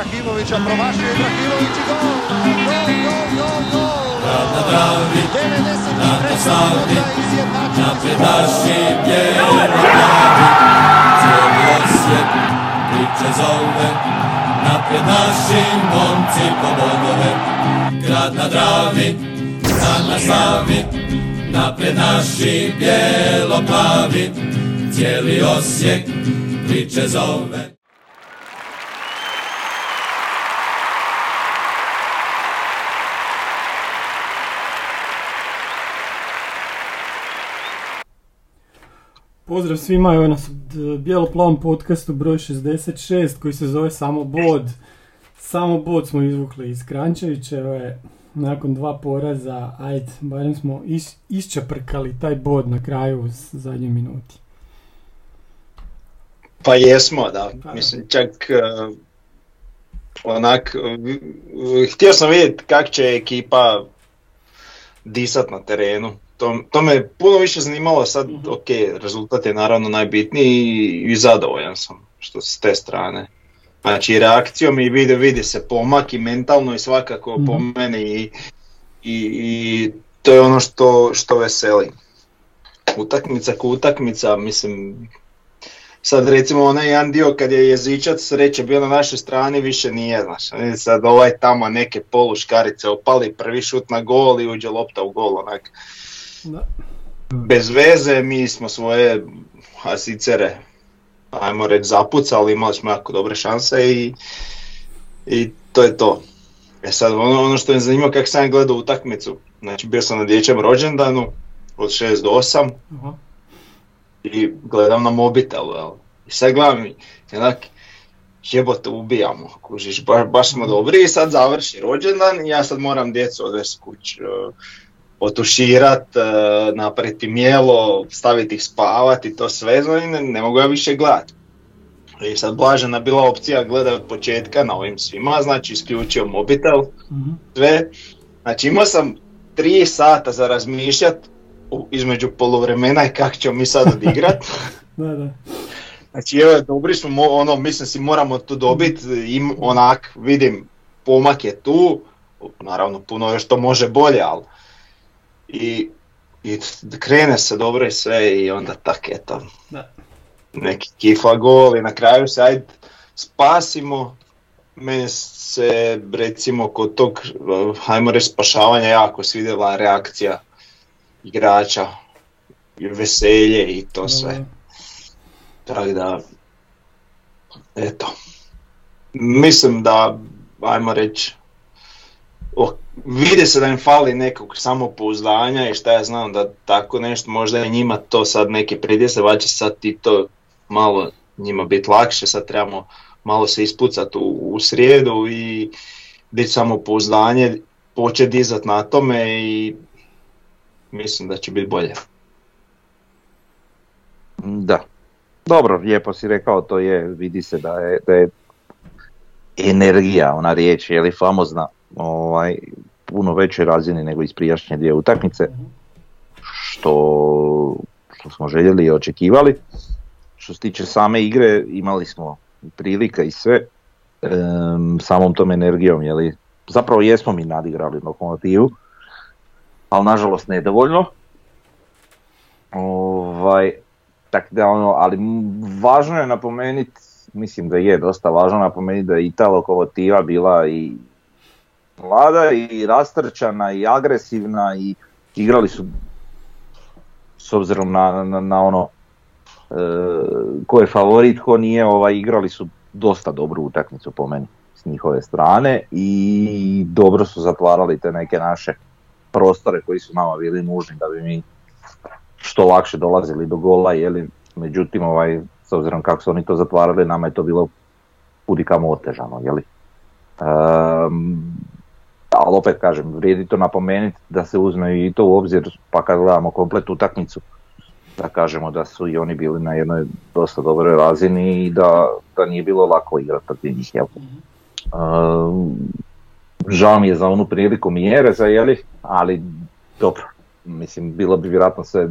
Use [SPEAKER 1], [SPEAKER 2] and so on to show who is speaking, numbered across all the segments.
[SPEAKER 1] Ibrahimovića promašio Ibrahimović i gol! Gol, gol, gol, gol!
[SPEAKER 2] Grad na Dravi,
[SPEAKER 1] 93. minuta izjednačen.
[SPEAKER 2] napredaši bijelo glavi, cijeli Osijek priče zove, naprijed naši momci po bodove. Grad na Dravi, dan na slavi, naprijed naši bijelo plavi, cijeli Osijek priče zove.
[SPEAKER 3] Pozdrav svima, evo nas u bijelo-plavom podcastu broj 66 koji se zove Samo bod. Samo bod smo izvukli iz Krančevića, evo je, nakon dva poraza, ajde, barem smo iščaprkali taj bod na kraju u zadnjoj minuti.
[SPEAKER 4] Pa jesmo, da.
[SPEAKER 3] Pa.
[SPEAKER 4] Mislim, čak uh, onak, uh, htio sam vidjeti kak će ekipa disat na terenu. To, to me puno više zanimalo, sad
[SPEAKER 3] Mhm.
[SPEAKER 4] ok, rezultat je naravno najbitniji i, i zadovoljan sam što s te strane. Znači reakcijom i vidi, vidi se pomak i mentalno i svakako po
[SPEAKER 3] Mhm.
[SPEAKER 4] meni i, i, i to je ono što, što veseli. Utakmica ko utakmica, mislim, sad recimo onaj jedan dio kad je jezičac sreće bio na našoj strani više nije, znaš, ne, sad ovaj tamo neke poluškarice opali prvi šut na gol i uđe lopta u gol, onak,
[SPEAKER 3] Da.
[SPEAKER 4] bez veze mi smo svoje asicere, ajmo reći zapucali, imali smo jako dobre šanse i, i to je to. E sad ono, ono što me zanima kako sam gledao utakmicu, znači bio sam na dječjem rođendanu od 6 do 8,
[SPEAKER 3] Aha.
[SPEAKER 4] i gledam na mobitelu, jel? I sad gledam i onak, jebote ubijamo, kužiš, baš, baš smo dobri i sad završi rođendan i ja sad moram djecu odvesti kuć, e, otuširat, e, napraviti mijelo, staviti ih spavat i to sve, znači ne, ne mogu ja više gledat. I sad Blažena bila opcija gleda od početka na ovim svima, znači isključio mobitel,
[SPEAKER 3] Mhm.
[SPEAKER 4] sve. Znači imao sam tri sata za razmišljat u- između poluvremena i kako ćemo mi sad odigrat.
[SPEAKER 3] Da, da.
[SPEAKER 4] Znači evo dobri smo, mo- ono, mislim si moramo tu dobiti, im onak vidim pomak je tu, naravno puno još to može bolje, ali i, i krene se dobro i sve i onda tak eto,
[SPEAKER 3] Da.
[SPEAKER 4] neki kifa gol i na kraju se ajde spasimo. Meni se recimo kod tog, hajmo reći spašavanja jako svidjela reakcija igrača, i veselje i to sve. Tako da, eto, mislim da, ajmo reći, o, vidi se da im fali nekog samopouzdanja i šta ja znam da tako nešto, možda je njima to sad neki pridjese, sad ti to malo njima biti lakše, sad trebamo malo se ispucati u, u srijedu i biti samopouzdanje, početi dizat na tome i mislim da će biti bolje.
[SPEAKER 5] Da. Dobro, lijepo si rekao, to je, vidi se da je, da je energija, ona riječ, je li famozna, ovaj, puno većoj razini nego iz prijašnje dvije utakmice, što, što smo željeli i očekivali. Što se tiče same igre, imali smo prilika i sve, em, samom tom energijom, je li, zapravo jesmo mi nadigrali lokomotivu, ali nažalost nedovoljno. Ovaj, tak da ono, ali važno je napomenuti, mislim da je dosta važno napomenuti da je i ta lokomotiva bila i mlada i rastrčana i agresivna i igrali su s obzirom na, na, na ono e, ko je favorit, ko nije, ovaj, igrali su dosta dobru utakmicu po meni s njihove strane i dobro su zatvarali te neke naše prostore koji su nama bili nužni da bi mi što lakše dolazili do gola, jeli, međutim, ovaj, s obzirom kako su oni to zatvarali, nama je to bilo kudikamo otežano, jeli. Ehm, ali opet kažem, vrijedi to napomenuti da se uzme i to u obzir, pa kad gledamo komplet utakmicu, da kažemo da su i oni bili na jednoj dosta dobroj razini i da, da nije bilo lako igrati protiv njih, jel? Ehm, žao mi je za onu priliku mjere za jeli, ali dobro, mislim bilo bi vjerojatno sve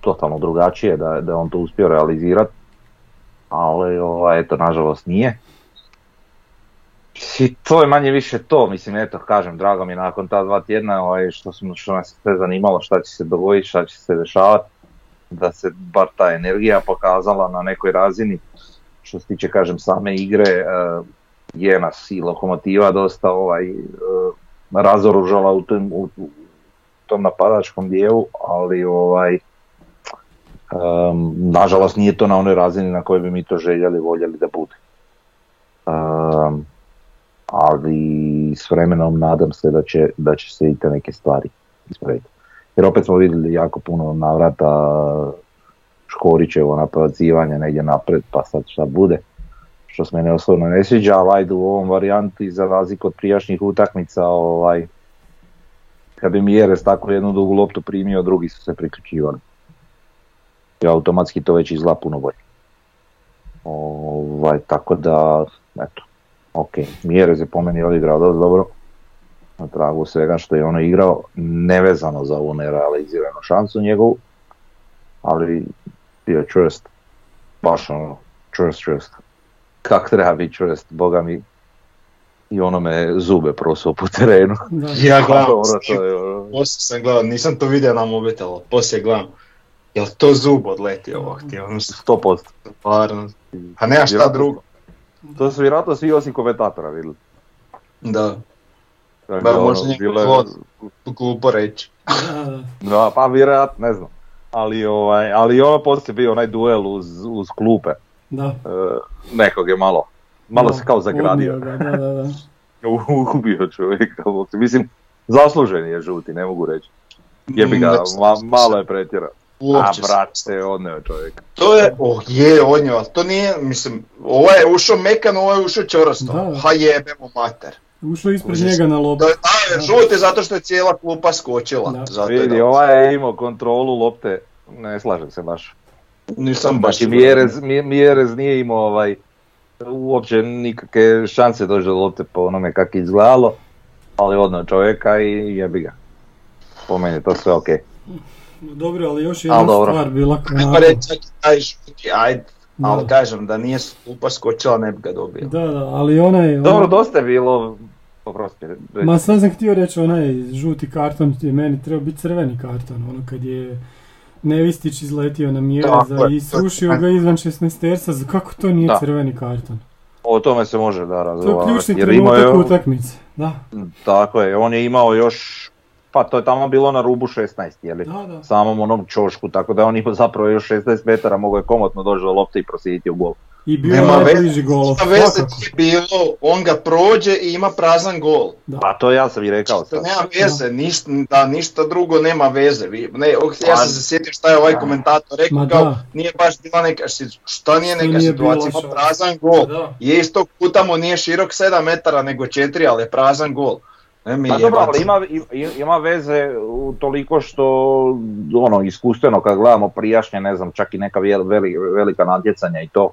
[SPEAKER 5] totalno drugačije da, da on to uspio realizirati, ali ovaj, eto nažalost nije. I to je manje više to, mislim, eto, kažem, drago mi nakon ta dva tjedna ovaj, što, smo, što nas sve zanimalo, šta će se dogoditi, šta će se dešavati, da se bar ta energija pokazala na nekoj razini. Što se tiče, kažem, same igre, eh, je nas i lokomotiva dosta ovaj, eh, razoružala u tom, u, tom napadačkom dijelu, ali ovaj, em, nažalost nije to na onoj razini na kojoj bi mi to željeli, voljeli da bude. Em, ali s vremenom nadam se da će, da će se i te neke stvari ispraviti. Jer opet smo vidjeli jako puno navrata Škorićevo napadzivanje negdje napred, pa sad šta bude, što se mene osobno ne sviđa, ali ajde u ovom varijanti za razliku od prijašnjih utakmica, ovaj, kad bi Mjeres tako jednu dugu loptu primio, drugi su se priključivali. I automatski to već izgleda puno bolje. Ovaj, tako da, eto, ok, Mjerez je po meni odigrao dosta dobro, na tragu svega što je ono igrao, nevezano za ovu nerealiziranu šansu njegovu, ali bio čvrst, baš ono, čvrst, čvrst. Kak treba biti čvrst, boga mi, i ono me zube prosuo po terenu.
[SPEAKER 3] Da.
[SPEAKER 4] Ja gledam,
[SPEAKER 5] Dobro, to je ono.
[SPEAKER 4] poslije sam gledao, nisam to vidio na mobitelu, poslije gledam. Jel to zub odletio ovog ti, ono
[SPEAKER 5] 100%.
[SPEAKER 4] stvarno. A nema šta drugo.
[SPEAKER 5] To su vjerojatno svi osim komentatora vidjeli.
[SPEAKER 4] Da,
[SPEAKER 5] Tako
[SPEAKER 4] Ba,
[SPEAKER 5] da,
[SPEAKER 4] možda
[SPEAKER 5] ono, bilo
[SPEAKER 4] glupo reći.
[SPEAKER 3] Da,
[SPEAKER 5] pa vjerojatno, ne znam. Ali, ovaj, ali ono poslije bio onaj duel uz, uz klupe.
[SPEAKER 3] Da.
[SPEAKER 5] E, nekog je malo, malo
[SPEAKER 3] Da,
[SPEAKER 5] se kao zagradio.
[SPEAKER 3] ga, Da, da, da.
[SPEAKER 5] Ubio čovjeka. Mislim, zaslužen je žuti, ne mogu reći. Jebi ga,
[SPEAKER 4] Ne,
[SPEAKER 5] ma- malo je pretjerao. A
[SPEAKER 4] Uopće se-
[SPEAKER 5] brate, odneo čovjek.
[SPEAKER 4] To je, oh je, on je, ali to nije, mislim, ovo je ušao mekan, ovo je ušao čorosto.
[SPEAKER 3] Da.
[SPEAKER 4] Ha jebemo mater.
[SPEAKER 3] Ušao ispred
[SPEAKER 4] Užas.
[SPEAKER 3] njega na loptu.
[SPEAKER 4] da, je žuti zato što je cijela klupa skočila.
[SPEAKER 3] Da.
[SPEAKER 4] Zato je
[SPEAKER 5] Vidi,
[SPEAKER 4] da-
[SPEAKER 5] ovaj je imao kontrolu lopte, ne slažem se baš.
[SPEAKER 4] Nisam baš
[SPEAKER 5] Znači Mjerez, Mi- Mjerez nije imao ovaj, uopće nikakve šanse doći do lopte po onome kako je izgledalo, ali odno čovjeka i jebi ga. Po meni je to sve
[SPEAKER 3] Dobro, ali još jedna
[SPEAKER 5] dobro.
[SPEAKER 3] stvar bila
[SPEAKER 4] Ajmo
[SPEAKER 3] onako-
[SPEAKER 4] reći čak i taj žuti, ajde.
[SPEAKER 3] Da.
[SPEAKER 4] Ali kažem da nije klupa skočila ne bi ga dobio.
[SPEAKER 3] Da, da, ali onaj...
[SPEAKER 5] Dobro,
[SPEAKER 3] ono-
[SPEAKER 5] dosta je bilo, oprosti.
[SPEAKER 3] Ma sad sam htio reći, onaj žuti karton je meni trebao biti crveni karton, ono kad je Nevistić izletio na Mjereza i srušio ga izvan 16 za kako to nije
[SPEAKER 5] Da.
[SPEAKER 3] crveni karton?
[SPEAKER 5] O tome se može da
[SPEAKER 3] To je
[SPEAKER 5] razgovarati.
[SPEAKER 3] ključni trenutak
[SPEAKER 5] je-
[SPEAKER 3] utakmice, da,
[SPEAKER 5] Tako je, on je imao još, pa to je tamo bilo na rubu 16, jeli?
[SPEAKER 3] da, da.
[SPEAKER 5] Samom onom čošku, tako da on imao zapravo još 16 metara, mogao je komotno doći do lopte i prosjediti u gol.
[SPEAKER 3] I bio je
[SPEAKER 4] Nema veze,
[SPEAKER 3] najbliži gol.
[SPEAKER 4] Veze nije bilo, on ga prođe i ima prazan gol.
[SPEAKER 5] Pa to ja sam i rekao
[SPEAKER 4] To
[SPEAKER 5] sad.
[SPEAKER 4] nema veze, ništa, da, ništa drugo nema veze. Ne, ok, ja
[SPEAKER 5] Pa-
[SPEAKER 4] sam se sjetio šta je ovaj komentator rekao,
[SPEAKER 3] Ma
[SPEAKER 4] kao
[SPEAKER 3] da.
[SPEAKER 4] nije baš bila neka, šta nije neka
[SPEAKER 3] nije
[SPEAKER 4] situacija, ima prazan gol.
[SPEAKER 3] Da.
[SPEAKER 4] Je iz tog puta mu nije širok 7 metara nego 4, ali je prazan gol. Ne mi
[SPEAKER 5] Pa dobro, ali ima, ima- veze u toliko što ono, iskustveno kad gledamo prijašnje, ne znam, čak i neka vel- veli- velika natjecanja i to,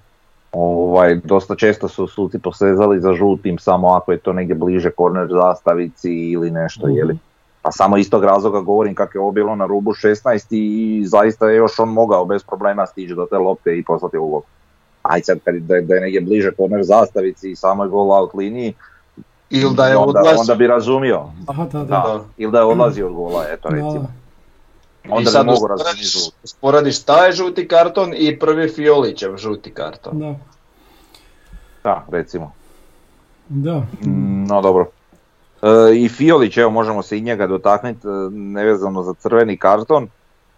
[SPEAKER 5] ovaj, dosta često su suci posezali za žutim samo ako je to negdje bliže korner zastavici ili nešto,
[SPEAKER 3] Mhm.
[SPEAKER 5] jeli. Pa samo iz tog razloga govorim kako je ovo bilo na rubu 16 i zaista je još on mogao bez problema stići do te lopte i poslati u gol. Aj sad da je negdje bliže korner zastavici i samoj gol out liniji,
[SPEAKER 4] Ili da je
[SPEAKER 5] onda,
[SPEAKER 4] odlazio.
[SPEAKER 5] onda bi razumio.
[SPEAKER 3] Da, da, da.
[SPEAKER 5] Da,
[SPEAKER 4] Da.
[SPEAKER 5] ili da je odlazio od gola, eto recimo.
[SPEAKER 4] I
[SPEAKER 5] Onda bi
[SPEAKER 4] sad
[SPEAKER 5] mogu
[SPEAKER 4] usporediš,
[SPEAKER 5] razumjeti.
[SPEAKER 4] usporediš taj žuti karton i prvi Fiolićev žuti karton.
[SPEAKER 3] da,
[SPEAKER 5] Da, recimo.
[SPEAKER 3] da.
[SPEAKER 5] Mm, No dobro. E, I Fiolić, evo možemo se i njega dotaknuti, e, nevezano za crveni karton,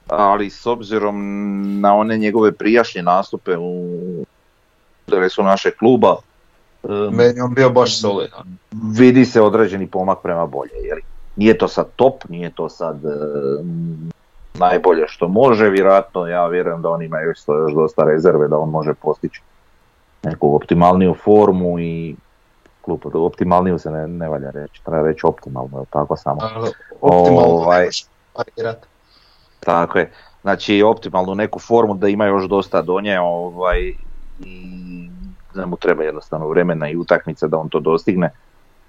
[SPEAKER 5] ali s obzirom na one njegove prijašnje nastupe u interesu našeg kluba,
[SPEAKER 4] Meni je on bio baš solidan.
[SPEAKER 5] vidi se određeni pomak prema bolje. Jer nije to sad top, nije to sad e, m, najbolje što može, vjerojatno ja vjerujem da on ima još, dosta rezerve da on može postići neku optimalniju formu i klub, optimalniju se ne, ne valja reći, treba reći optimalno, tako samo.
[SPEAKER 4] Optimalno
[SPEAKER 5] Ovaj. Tako je. Znači optimalnu neku formu da ima još dosta do nje ovaj, i da mu treba jednostavno vremena i utakmica da on to dostigne.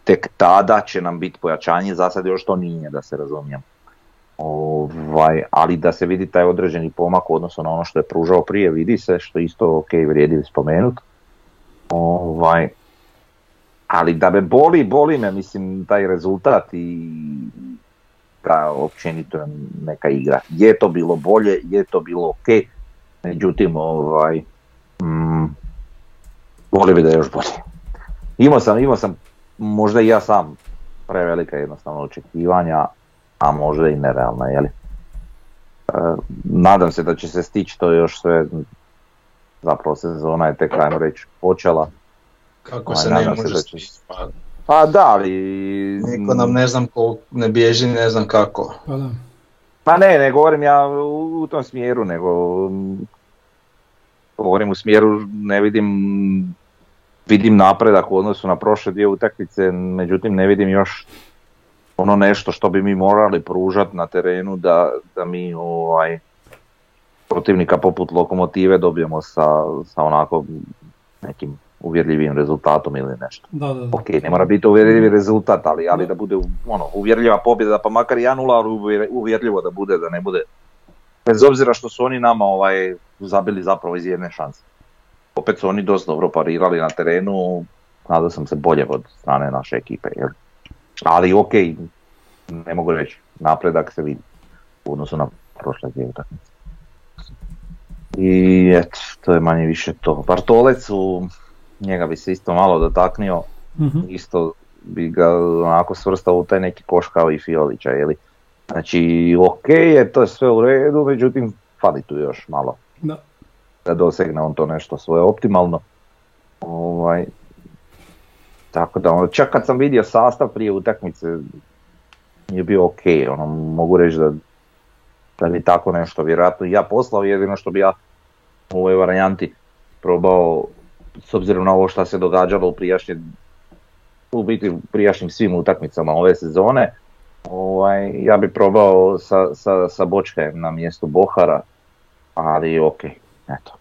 [SPEAKER 5] Tek tada će nam biti pojačanje, za sad još to nije da se razumijem. Ovaj, ali da se vidi taj određeni pomak u odnosu na ono što je pružao prije, vidi se, što isto ok vrijedi spomenut. Ovaj, ali da me boli, boli me, mislim, taj rezultat i ta općenito neka igra. Je to bilo bolje, je to bilo ok, međutim, ovaj, mm, volio bi da je još bolje. Imao sam, imao sam možda i ja sam prevelika jednostavno očekivanja, a možda i nerealna, jeli? E, nadam se da će se stići to još sve, zapravo sezona je tek, ajmo reći, počela.
[SPEAKER 4] Kako se ne
[SPEAKER 5] se
[SPEAKER 4] može
[SPEAKER 5] da će-
[SPEAKER 4] stići, pa
[SPEAKER 5] Pa da, ali...
[SPEAKER 4] Niko nam ne znam ko ne bježi, ne znam kako.
[SPEAKER 3] Pa da.
[SPEAKER 5] Pa ne, ne govorim ja u, u tom smjeru, nego mm, govorim u smjeru, ne vidim, vidim napredak u odnosu na prošle dvije utakmice, međutim ne vidim još ono nešto što bi mi morali pružati na terenu da, da mi ovaj, protivnika poput lokomotive dobijemo sa, sa onako nekim uvjerljivim rezultatom ili nešto.
[SPEAKER 3] Da, da, da.
[SPEAKER 5] Ok, ne mora biti uvjerljivi rezultat, ali, ali da bude ono, uvjerljiva pobjeda, pa makar i 1-0, ali uvjer- uvjerljivo da bude, da ne bude. Bez obzira što su oni nama ovaj, zabili zapravo iz jedne šanse. Opet su oni dosta dobro parirali na terenu, nadao sam se bolje od strane naše ekipe. Jel? Ali ok, ne mogu reći, napredak se vidi u odnosu na prošle dvije utakmice. I eto, to je manje više to. Bartolec, u, njega bi se isto malo dotaknio,
[SPEAKER 3] Mhm.
[SPEAKER 5] isto bi ga onako svrstao u taj neki koš kao i Fiolića, jeli? Znači, ok je, to je sve u redu, međutim, fali tu još malo
[SPEAKER 3] Da.
[SPEAKER 5] Da dosegne on to nešto svoje optimalno. Ovaj, tako da, ono, čak kad sam vidio sastav prije utakmice, je bio ok, ono, mogu reći da, da bi tako nešto vjerojatno ja poslao, jedino što bi ja u ovoj varijanti probao, s obzirom na ovo što se događalo u prijašnjem u biti prijašnjim svim utakmicama ove sezone, ovaj, ja bi probao sa, sa, sa Bočkajem na mjestu Bohara, ali ok, eto.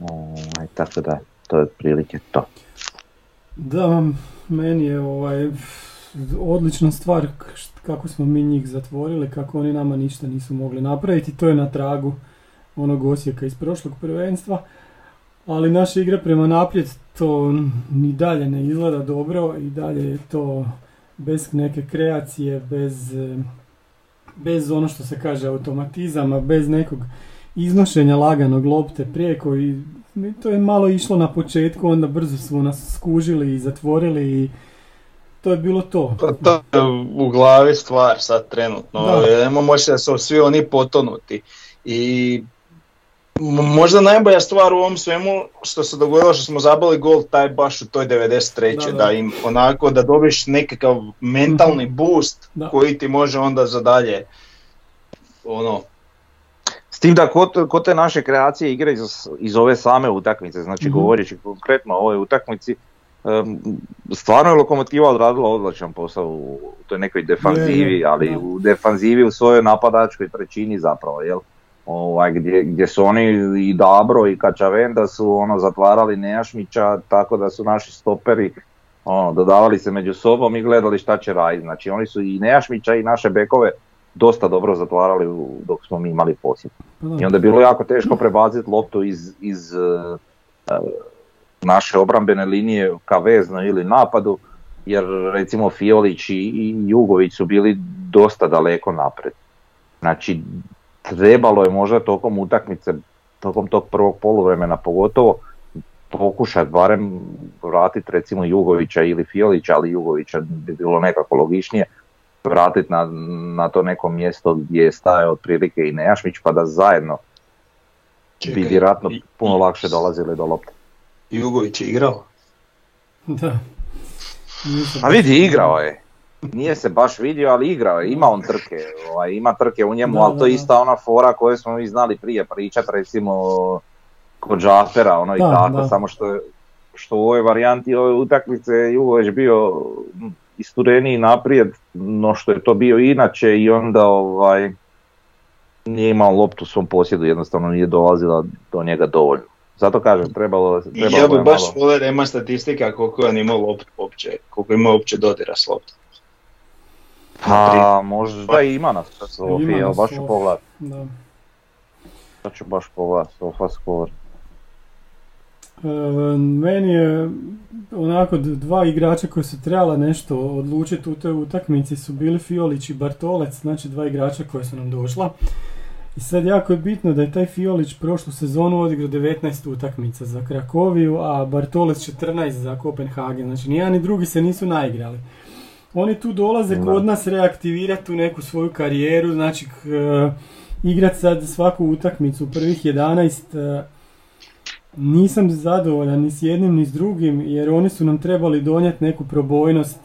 [SPEAKER 5] Ovaj, tako da, to je otprilike to.
[SPEAKER 3] Da, meni je ovaj, odlična stvar kako smo mi njih zatvorili, kako oni nama ništa nisu mogli napraviti. To je na tragu onog Osijeka iz prošlog prvenstva. Ali naša igra prema naprijed to ni dalje ne izgleda dobro i dalje je to bez neke kreacije, bez, eh, bez ono što se kaže automatizama, bez nekog iznošenja laganog lopte prijeko i to je malo išlo na početku, onda brzo smo nas skužili i zatvorili i to je bilo to.
[SPEAKER 4] Pa to je u glavi stvar sad trenutno.
[SPEAKER 3] Da.
[SPEAKER 4] Imamo osjećaj da su svi oni potonuti. I možda najbolja stvar u ovom svemu što se dogodilo što smo zabili gol taj baš u toj 93.
[SPEAKER 3] Da,
[SPEAKER 4] Da,
[SPEAKER 3] da.
[SPEAKER 4] im onako da dobiš nekakav mentalni boost
[SPEAKER 3] Da.
[SPEAKER 4] koji ti može onda za dalje ono
[SPEAKER 5] S tim da kod, kod te naše kreacije igre iz, iz ove same utakmice, znači
[SPEAKER 3] Mhm.
[SPEAKER 5] govoreći konkretno o ovoj utakmici, stvarno je Lokomotiva odradila odličan posao u toj nekoj defanzivi, ali u defanzivi u svojoj napadačkoj trećini zapravo, jel? Ovaj, gdje, gdje su oni i Dabro i Kačavenda su ono zatvarali Nejašmića, tako da su naši stoperi ono, dodavali se među sobom i gledali šta će raditi. Znači oni su i Nejašmića i naše bekove dosta dobro zatvarali dok smo mi imali posjed.
[SPEAKER 3] Pa.
[SPEAKER 5] I onda je bilo jako teško prebaciti loptu iz, iz e, e, naše obrambene linije ka veznoj ili napadu, jer recimo Fiolić i, i Jugović su bili dosta daleko napred. Znači, trebalo je možda tokom utakmice, tokom tog prvog poluvremena pogotovo, pokušati barem vratiti recimo Jugovića ili Fiolića, ali Jugovića bi bilo nekako logičnije, vratiti na, na to neko mjesto gdje je stajao otprilike i Nejašmić pa da zajedno bi vjerojatno
[SPEAKER 4] i-
[SPEAKER 5] puno lakše dolazili do lopte.
[SPEAKER 4] Jugović je igrao.
[SPEAKER 3] Da.
[SPEAKER 5] A vidi, igrao je. Nije se baš vidio, ali igrao je. Ima on trke, ovaj, ima trke u njemu,
[SPEAKER 3] Da,
[SPEAKER 5] ali to je ista ona fora koju smo mi znali prije pričat, recimo kod Džafera, ono i
[SPEAKER 3] Da,
[SPEAKER 5] tako,
[SPEAKER 3] da.
[SPEAKER 5] samo što, je- što u ovoj varijanti ove utakmice je Jugović bio istureniji naprijed no što je to bio inače i onda ovaj nije imao loptu u svom posjedu, jednostavno nije dolazila do njega dovoljno. Zato kažem, trebalo, trebalo
[SPEAKER 4] ja bi
[SPEAKER 5] je
[SPEAKER 4] baš
[SPEAKER 5] malo...
[SPEAKER 4] volio da ima statistika koliko je on imao loptu uopće, koliko ima uopće dodira s loptom.
[SPEAKER 5] Pa možda i ima na Sofi,
[SPEAKER 3] Ima
[SPEAKER 5] evo
[SPEAKER 3] na
[SPEAKER 5] baš ću pogledat.
[SPEAKER 3] Da.
[SPEAKER 5] Sad ću baš pogledat Sofa score.
[SPEAKER 3] E, meni je onako dva igrača koji su trebala nešto odlučiti u toj utakmici su bili Fiolić i Bartolec, znači dva igrača koja su nam došla. I sad jako je bitno da je taj Fiolić prošlu sezonu odigrao 19 utakmica za Krakoviju, a Bartolec 14 za Kopenhagen. Znači ni jedan ni drugi se nisu naigrali. Oni tu dolaze kod nas reaktivirati tu neku svoju karijeru, znači k- igrat sad svaku utakmicu prvih 11 e, nisam zadovoljan ni s jednim ni s drugim jer oni su nam trebali donijeti neku probojnost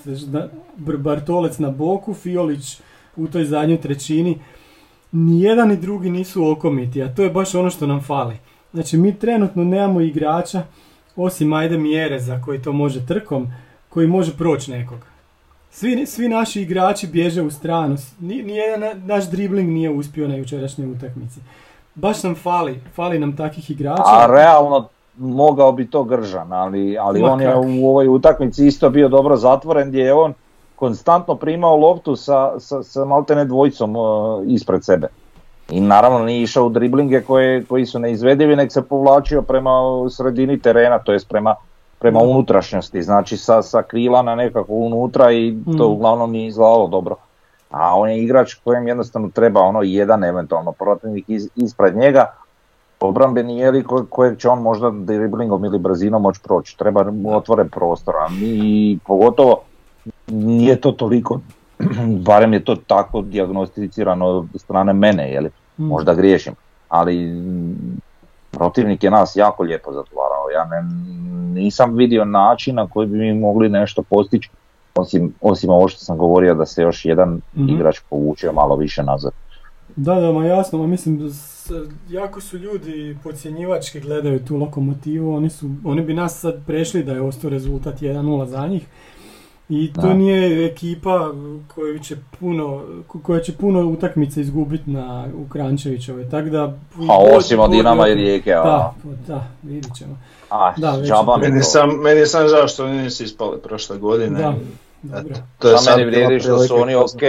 [SPEAKER 3] Bartolec na boku, Fiolić u toj zadnjoj trećini ni jedan ni drugi nisu okomiti, a to je baš ono što nam fali. Znači mi trenutno nemamo igrača osim ajde mjere za koji to može trkom, koji može proći nekog. Svi, svi naši igrači bježe u stranu, ni, nijedan na- naš dribling nije uspio na jučerašnjoj utakmici. Baš nam fali, fali nam takvih igrača.
[SPEAKER 5] A realno mogao bi to Gržan, ali, ali on je u ovoj utakmici isto bio dobro zatvoren gdje je on konstantno primao loptu sa, sa, sa maltene dvojicom uh, ispred sebe. I naravno nije išao u driblinge koje, koji su neizvedivi, nek se povlačio prema sredini terena, to jest prema, prema
[SPEAKER 3] Da.
[SPEAKER 5] unutrašnjosti, znači sa, sa krila na nekako unutra i to
[SPEAKER 3] Mm.
[SPEAKER 5] uglavnom nije izgledalo dobro. A on je igrač kojem jednostavno treba ono jedan eventualno protivnik iz, ispred njega, obrambeni je li ko- kojeg će on možda driblingom ili brzinom moći proći. Treba mu otvoren prostor, a mi pogotovo nije to toliko, barem je to tako dijagnosticirano od strane mene, je li?
[SPEAKER 3] Mm.
[SPEAKER 5] možda griješim, ali protivnik je nas jako lijepo zatvarao. Ja ne, nisam vidio način na koji bi mi mogli nešto postići, osim, osim ovo što sam govorio da se još jedan
[SPEAKER 3] Mhm.
[SPEAKER 5] igrač povuče malo više nazad.
[SPEAKER 3] Da, da, ma jasno, ma mislim, jako su ljudi podcjenjivački gledaju tu lokomotivu, oni, su, oni bi nas sad prešli da je ostao rezultat 1-0 za njih. I to
[SPEAKER 5] Da.
[SPEAKER 3] nije ekipa koju će puno, ko- koja će puno utakmice izgubiti na u Krančevićevoj, tako da...
[SPEAKER 5] A osim od Dinama i Rijeke, a,
[SPEAKER 3] Da, da, vidit ćemo.
[SPEAKER 5] A
[SPEAKER 3] Da, već
[SPEAKER 5] džaba
[SPEAKER 3] je
[SPEAKER 5] mi
[SPEAKER 4] Meni
[SPEAKER 5] to.
[SPEAKER 4] sam, meni je sam žao što oni nisu ispali prošle godine.
[SPEAKER 3] Da, dobro.
[SPEAKER 4] Eto, to je
[SPEAKER 5] Za
[SPEAKER 4] sad
[SPEAKER 5] meni vrijedi što su oni ok,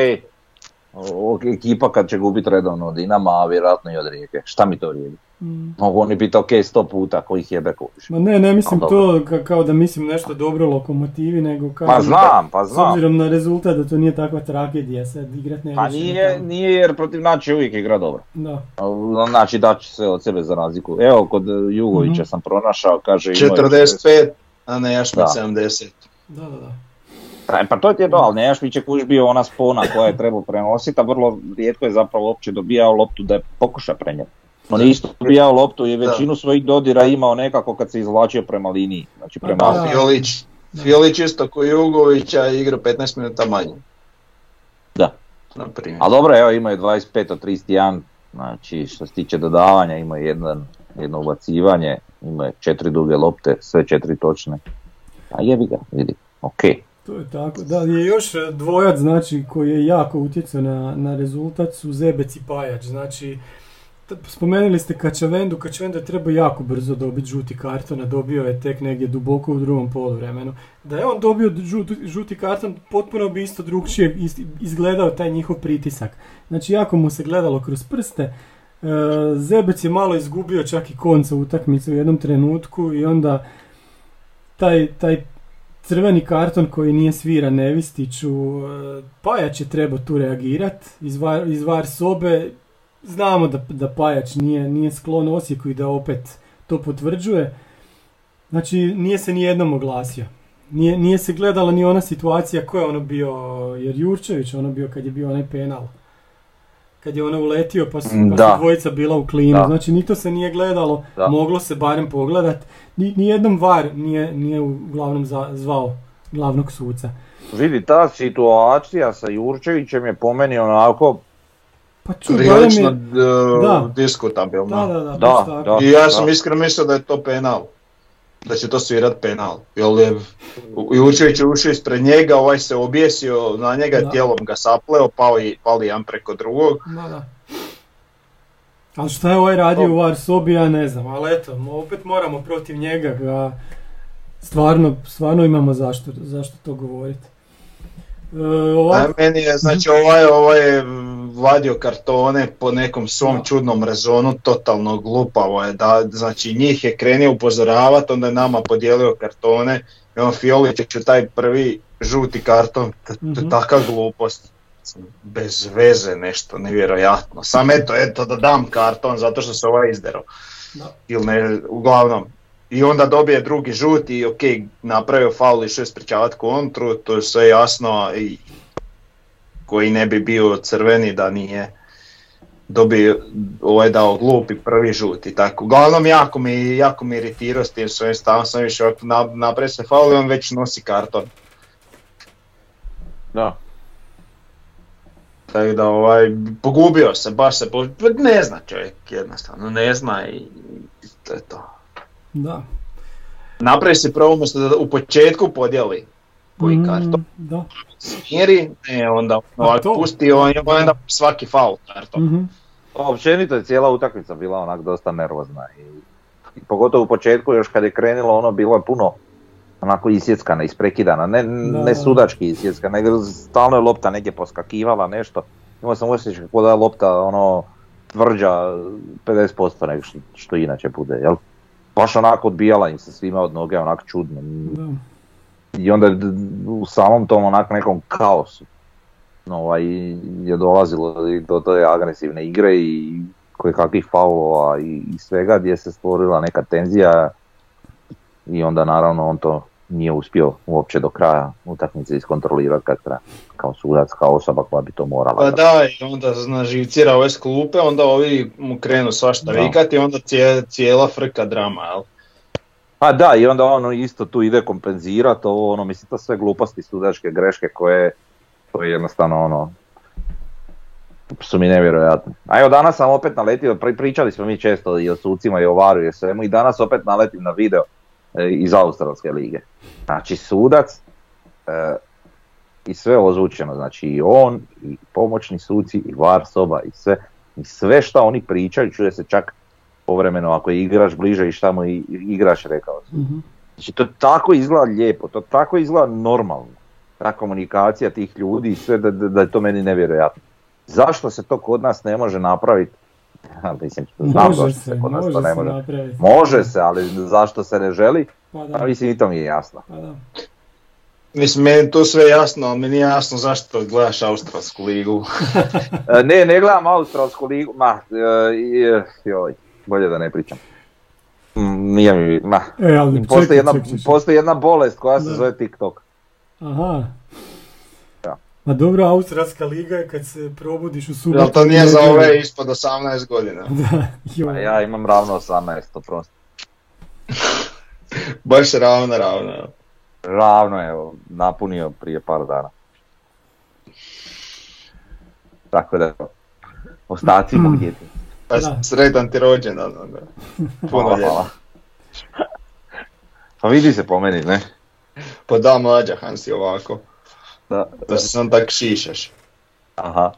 [SPEAKER 5] ekipa kad će gubiti redovno od Dinama, a vjerojatno i od Rijeke. Šta mi to vrijedi?
[SPEAKER 3] Mm.
[SPEAKER 5] Mogu oni biti ok sto puta, koji ih jebe kupiš.
[SPEAKER 3] Ma ne, ne mislim to ka- kao da mislim nešto dobro lokomotivi, nego kao...
[SPEAKER 5] Pa znam, pa
[SPEAKER 3] S
[SPEAKER 5] znam.
[SPEAKER 3] obzirom na rezultat da to nije takva tragedija sad igrat ne
[SPEAKER 5] Pa nije, nije jer protiv će uvijek igra dobro.
[SPEAKER 3] Da.
[SPEAKER 5] Znači da će se od sebe za razliku. Evo kod e, Jugovića
[SPEAKER 3] Mhm.
[SPEAKER 5] sam pronašao, kaže imao je
[SPEAKER 4] 45, a ne
[SPEAKER 5] Da.
[SPEAKER 4] 70.
[SPEAKER 3] Da, da, da.
[SPEAKER 5] Pa to je to, ali Nejašmić je kuš bio ona spona koja je trebao prenositi, a vrlo rijetko je zapravo uopće dobijao loptu da je pokuša prenijeti. On je isto dobijao loptu i većinu svojih dodira imao nekako kad se izvlačio prema liniji, znači prema...
[SPEAKER 4] Fiolić, Fiolić isto koji Jugovića igra 15 minuta manje.
[SPEAKER 5] Da.
[SPEAKER 4] Na primjer.
[SPEAKER 5] A dobro, evo imao je 25 od 31, znači što se tiče dodavanja imao je jedan, jedno ubacivanje, imao je četiri duge lopte, sve četiri točne. A jebi ga, vidi, okej.
[SPEAKER 3] To je tako. Da, je još e, dvojac znači koji je jako utjecao na, na rezultat su Zebec i Pajač. Znači, t- spomenuli ste Kačavendu, Kačavenda je trebao jako brzo dobiti žuti karton, a dobio je tek negdje duboko u drugom poluvremenu. Da je on dobio žuti, žuti karton, potpuno bi isto drugčije izgledao taj njihov pritisak. Znači, jako mu se gledalo kroz prste. E, Zebec je malo izgubio čak i konca utakmice u jednom trenutku i onda taj, taj crveni karton koji nije svira Nevistiću, e, Pajač je trebao tu reagirat, izvar, izvar sobe, znamo da, da Pajač nije, nije sklon Osijeku i da opet to potvrđuje, znači nije se ni jednom oglasio. Nije, nije se gledala ni ona situacija ko je ono bio, jer Jurčević ono bio kad je bio onaj penal. Kad je ono uletio pa su, pa
[SPEAKER 5] Da.
[SPEAKER 3] su dvojica bila u klinu.
[SPEAKER 5] Da.
[SPEAKER 3] Znači ni to se nije gledalo,
[SPEAKER 5] Da.
[SPEAKER 3] moglo se barem pogledat. Ni, nijednom VAR nije, nije uglavnom za, zvao glavnog suca.
[SPEAKER 5] Vidi, ta situacija sa Jurčevićem je po meni onako,
[SPEAKER 3] Pa barem
[SPEAKER 4] Prilično
[SPEAKER 3] je...
[SPEAKER 4] d-
[SPEAKER 3] Da.
[SPEAKER 4] diskutabilno.
[SPEAKER 3] Da, da, da.
[SPEAKER 4] I ja sam iskreno mislio da je to penal. Da će to svirat penal. Jer je Jurčević je ušao ispred njega, ovaj se objesio na njega,
[SPEAKER 3] Da.
[SPEAKER 4] tijelom ga sapleo, pao i, pali jedan preko drugog.
[SPEAKER 3] Da, da. Ali šta je ovaj radio u VAR sobi, ja ne znam, ali eto, opet moramo protiv njega ga... Stvarno, stvarno imamo zašto, zašto to govoriti. E, ovako,
[SPEAKER 4] A meni je, znači ovaj, ovaj je vadio kartone po nekom svom
[SPEAKER 3] Da.
[SPEAKER 4] čudnom rezonu, totalno glupavo je, da, znači njih je krenio upozoravati, onda je nama podijelio kartone i on Fioliću taj prvi žuti karton, to
[SPEAKER 3] Mhm.
[SPEAKER 4] je taka glupost, bez veze nešto, nevjerojatno, sam eto, eto da dam karton zato što se ovaj izderao, ili ne, uglavnom. I onda dobije drugi žuti i ok, napravio faul i što je sprečavati kontru, to je sve jasno i koji ne bi bio crveni da nije dobio ovaj dao glupi prvi žuti. Tako, uglavnom jako mi, jako mi iritirao s tim svojim stavom, sam više ovako na, napravi se faul i on već nosi karton.
[SPEAKER 5] Da.
[SPEAKER 4] Tako da ovaj, pogubio se, baš se, ne zna čovjek jednostavno, ne zna i, i to je to.
[SPEAKER 3] Da.
[SPEAKER 4] Napravi se prvo umjesto da u početku podijeli koji
[SPEAKER 3] Mm,
[SPEAKER 4] karton
[SPEAKER 3] Da.
[SPEAKER 4] smiri, ne onda
[SPEAKER 3] A
[SPEAKER 4] ovak
[SPEAKER 3] to?
[SPEAKER 4] pusti on, onda svaki faul karton.
[SPEAKER 3] Mhm.
[SPEAKER 5] Pa Općenito je cijela utakmica bila onak dosta nervozna i, i pogotovo u početku još kad je krenulo ono bilo je puno onako isjeckana, isprekidana, ne, ne
[SPEAKER 3] Da.
[SPEAKER 5] sudački isjeckana, nego stalno je lopta negdje poskakivala nešto. Imao sam osjećaj kako da je lopta ono tvrđa 50% nego što, što inače bude, jel? Baš onako odbijala im se svima od noge, onak čudno.
[SPEAKER 3] Da.
[SPEAKER 5] I onda u samom tom onak nekom kaosu ovaj, je dolazilo i do te agresivne igre i koje kakvih faulova i, i svega gdje se stvorila neka tenzija i onda naravno on to nije uspio uopće do kraja utakmice iskontrolirati kad treba, kao sudac, kao osoba koja bi to morala.
[SPEAKER 4] Pa da, i onda naživcira ove sklupe, onda ovi mu krenu svašta vikati i onda cije- cijela frka drama, jel?
[SPEAKER 5] Pa da, i onda ono isto tu ide kompenzirati ovo, ono, mislim, to sve gluposti sudačke greške koje, koje jednostavno, ono, su mi nevjerojatne. A evo danas sam opet naletio, pri- pričali smo mi često i o sucima i o varu i o svemu i danas opet naletim na video iz Australske lige. Znači sudac e, i sve ozvučeno, znači i on, i pomoćni suci, i var soba, i sve, i sve šta oni pričaju, čuje se čak povremeno ako je igrač bliže i šta mu i igrač rekao.
[SPEAKER 3] Mhm.
[SPEAKER 5] Znači to tako izgleda lijepo, to tako izgleda normalno. Ta komunikacija tih ljudi i sve da, da, da je to meni nevjerojatno. Zašto se to kod nas ne može napraviti? Mislim, znam
[SPEAKER 3] Može
[SPEAKER 5] zašto
[SPEAKER 3] se,
[SPEAKER 5] se kod nas
[SPEAKER 3] može
[SPEAKER 5] to ne može.
[SPEAKER 3] napraviti.
[SPEAKER 5] Može se, ali zašto se ne želi?
[SPEAKER 3] Pa da,
[SPEAKER 5] mislim i to mi je jasno.
[SPEAKER 3] pa da.
[SPEAKER 4] Mislim, meni je to sve jasno, ali mi nije jasno zašto gledaš Australsku ligu.
[SPEAKER 5] E, Ne, ne gledam Australsku ligu, ma, e, i- joj, bolje da ne pričam. Nije mi, ma,
[SPEAKER 3] E, ali
[SPEAKER 5] postoji
[SPEAKER 3] čekaj,
[SPEAKER 5] jedna,
[SPEAKER 3] čekaj, čekaj.
[SPEAKER 5] postoji jedna bolest koja se
[SPEAKER 3] Da.
[SPEAKER 5] zove TikTok.
[SPEAKER 3] Aha.
[SPEAKER 5] Da.
[SPEAKER 3] Ma dobro, Australska liga je kad se probudiš u subotu.
[SPEAKER 4] Jel to nije za ove ispod 18 godina?
[SPEAKER 3] Da, joj.
[SPEAKER 5] A ja imam ravno 18, to prosto.
[SPEAKER 4] Baš ravno, ravno.
[SPEAKER 5] Ravno evo, napunio prije par dana. Tako da, ostaci mog djeti.
[SPEAKER 4] Pa
[SPEAKER 3] Da.
[SPEAKER 4] sretan ti rođendan. onda. Puno
[SPEAKER 5] Hvala,
[SPEAKER 4] lijepo.
[SPEAKER 5] hvala. Pa vidi se po meni, ne?
[SPEAKER 4] Pa da, mlađa Hansi ovako.
[SPEAKER 5] Da.
[SPEAKER 4] Da se sam tak šišaš.
[SPEAKER 5] Aha.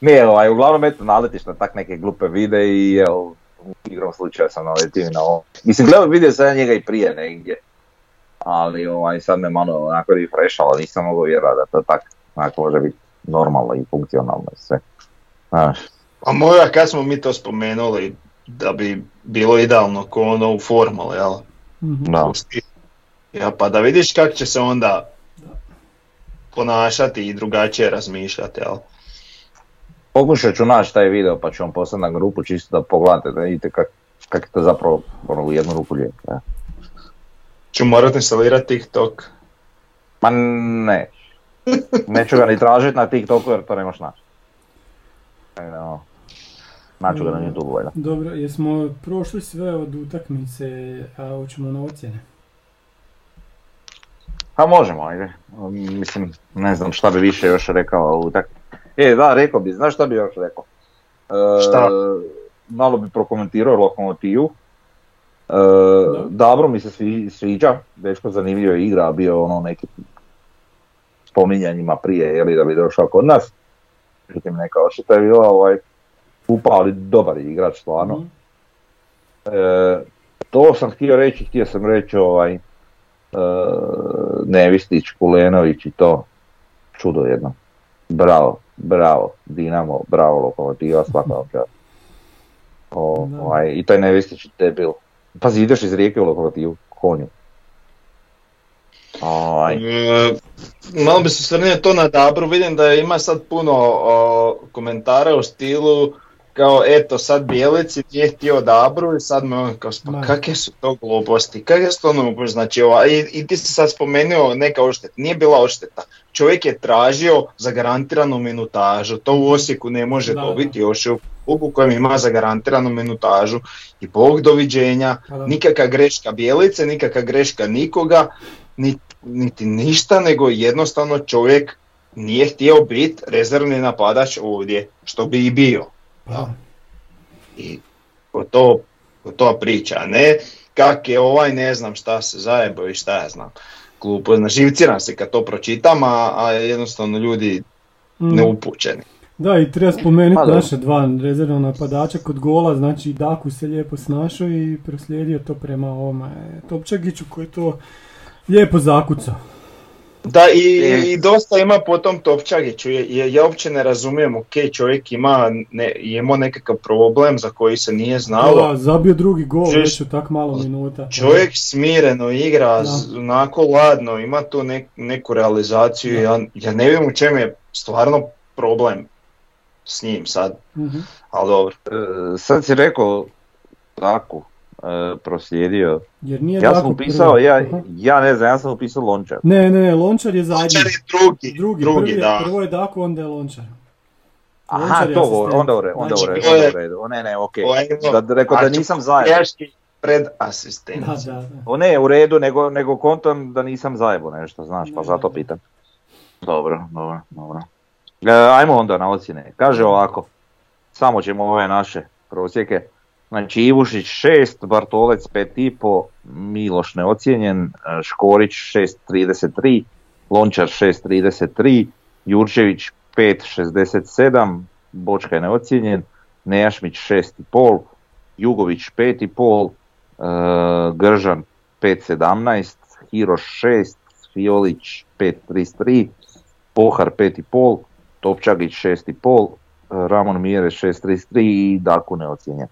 [SPEAKER 5] Ne, ovaj, uglavnom eto naletiš na tak neke glupe vide i evo, u igrom slučaju sam naletio i na ovo. Mislim, gledao, vidio sam ja njega i prije negdje. Ali ovaj, sad me malo onako refreshalo, nisam mogao vjerovati da to tak onako može biti normalno i funkcionalno i sve. Znaš,
[SPEAKER 4] A moja, kad smo mi to spomenuli, da bi bilo idealno ko ono u formuli, jel?
[SPEAKER 3] Mhm.
[SPEAKER 5] da.
[SPEAKER 4] Ja, pa da vidiš kako će se onda ponašati i drugačije razmišljati, jel?
[SPEAKER 5] Pokušat ću naći taj video pa ću vam poslati na grupu čisto da pogledate da vidite kak, kak je to zapravo ono, u jednu ruku lijepo. Ja.
[SPEAKER 4] Ću morat instalirati TikTok.
[SPEAKER 5] Ma ne. Neću ga ni tražiti na TikToku jer to ne možeš naći. Da, ono, Naću ga na YouTube valjda.
[SPEAKER 3] Dobro, jesmo prošli sve od utakmice, a hoćemo na ocjene.
[SPEAKER 5] Pa možemo, ajde. Mislim, ne znam šta bi više još rekao u tak... E, da, rekao bi, znaš šta bi još rekao? E,
[SPEAKER 4] Šta?
[SPEAKER 5] Malo bi prokomentirao lokomotivu. E,
[SPEAKER 3] Da.
[SPEAKER 5] dobro mi se svi, sviđa, dečko zanimljivo je igra, bio ono neki spominjanjima prije, jeli, da bi došao kod nas. Međutim, neka očita je bila ovaj, kupa, ali dobar igrač stvarno.
[SPEAKER 3] Mhm.
[SPEAKER 5] E, to sam htio reći, htio sam reći ovaj, Nevistić, Kulenović i to, čudo jedno. Bravo, bravo, Dinamo, bravo, Lokomotiva, svaka čast. Ovaj, I taj Nevistić debil. Pazi, ideš iz rijeke u Lokomotivu, konju. Ovaj,
[SPEAKER 4] E, Malo bi se osvrnuo to na Dabru, vidim da ima sad puno o, komentara u stilu kao eto sad Bijelici nije htio Dabru i sad me on kao pa kakve su to gluposti, kakve su to gluposti, znači ova, i, i ti si sad spomenuo neka odšteta, nije bila odšteta, čovjek je tražio zagarantiranu minutažu, to u Osijeku ne može
[SPEAKER 3] Da, da.
[SPEAKER 4] dobiti još je u klubu kojem ima zagarantiranu minutažu. I bog doviđenja,
[SPEAKER 3] Pa da.
[SPEAKER 4] nikakva greška Bijelice, nikakva greška nikoga, niti, niti ništa, nego jednostavno čovjek nije htio biti rezervni napadač ovdje, što bi i bio.
[SPEAKER 3] Pa,
[SPEAKER 4] I to, to priča, a ne kak je ovaj ne znam šta se zajebo i šta ja znam. Glupo, naživciram se kad to pročitam, a, a jednostavno ljudi
[SPEAKER 3] mm.
[SPEAKER 4] neupućeni.
[SPEAKER 3] Da, i treba spomenuti
[SPEAKER 5] Pa da.
[SPEAKER 3] naše dva rezervna napadača kod gola, znači Daku se lijepo snašao i proslijedio to prema ovome Topčagiću koji je to lijepo zakucao.
[SPEAKER 4] Da, i,
[SPEAKER 5] E.
[SPEAKER 4] i dosta ima po tom Topčagiću, je, je- ja uopće ne razumijem, ok, čovjek ima, ne, je imao nekakav problem za koji se nije znalo,
[SPEAKER 3] Da, zabio drugi gol
[SPEAKER 4] Čuješ-
[SPEAKER 3] već u tak malo minuta.
[SPEAKER 4] Čovjek smireno igra,
[SPEAKER 3] Da.
[SPEAKER 4] onako ladno, ima tu nek- neku realizaciju,
[SPEAKER 3] Da.
[SPEAKER 4] ja, ja ne vidim u čem je stvarno problem s njim sad,
[SPEAKER 3] Mhm.
[SPEAKER 4] ali dobro.
[SPEAKER 5] e, sad si rekao tako, e, proslijedio.
[SPEAKER 3] Jer nije
[SPEAKER 5] Ja sam upisao,
[SPEAKER 3] prvi.
[SPEAKER 5] ja, ja ne znam, ja sam upisao Lončar.
[SPEAKER 3] Ne, ne, ne, Lončar je zadnji.
[SPEAKER 4] Lončar je drugi,
[SPEAKER 3] Drugi,
[SPEAKER 4] drugi,
[SPEAKER 3] prvi,
[SPEAKER 4] da.
[SPEAKER 3] prvo je Daku, onda je Lončar.
[SPEAKER 5] Aha,
[SPEAKER 3] Lončar je
[SPEAKER 5] to,
[SPEAKER 3] asistent.
[SPEAKER 5] onda u redu, onda u
[SPEAKER 3] Znači,
[SPEAKER 5] redu, onda u redu. O, ne, ne, okej.
[SPEAKER 4] Je
[SPEAKER 5] Da, da rekao da
[SPEAKER 4] Znači,
[SPEAKER 5] nisam zajedno.
[SPEAKER 4] Teški pred asistent.
[SPEAKER 3] Da, da, da.
[SPEAKER 5] O ne, u redu, nego, nego kontam da nisam zajebo nešto, znaš, pa
[SPEAKER 3] Ne,
[SPEAKER 5] zato pitam. Dobro, dobro, dobro. E, ajmo onda na ocjene. Kaže ovako, samo ćemo ove naše prosjeke. Znači Ivušić 6, Bartolec 5,5, Miloš neocijenjen, e, Škorić 6,33, Lončar 6,33, Jurčević 5,67, Bočka je neocijenjen, Nejašmić 6,5, Jugović 5,5, e, Gržan 5.17, Hiroš 6, Fiolić 5.33, Pohar 5.5, Topčagić 6.5, Ramon Mire 6.33 i Daku neocijenjen.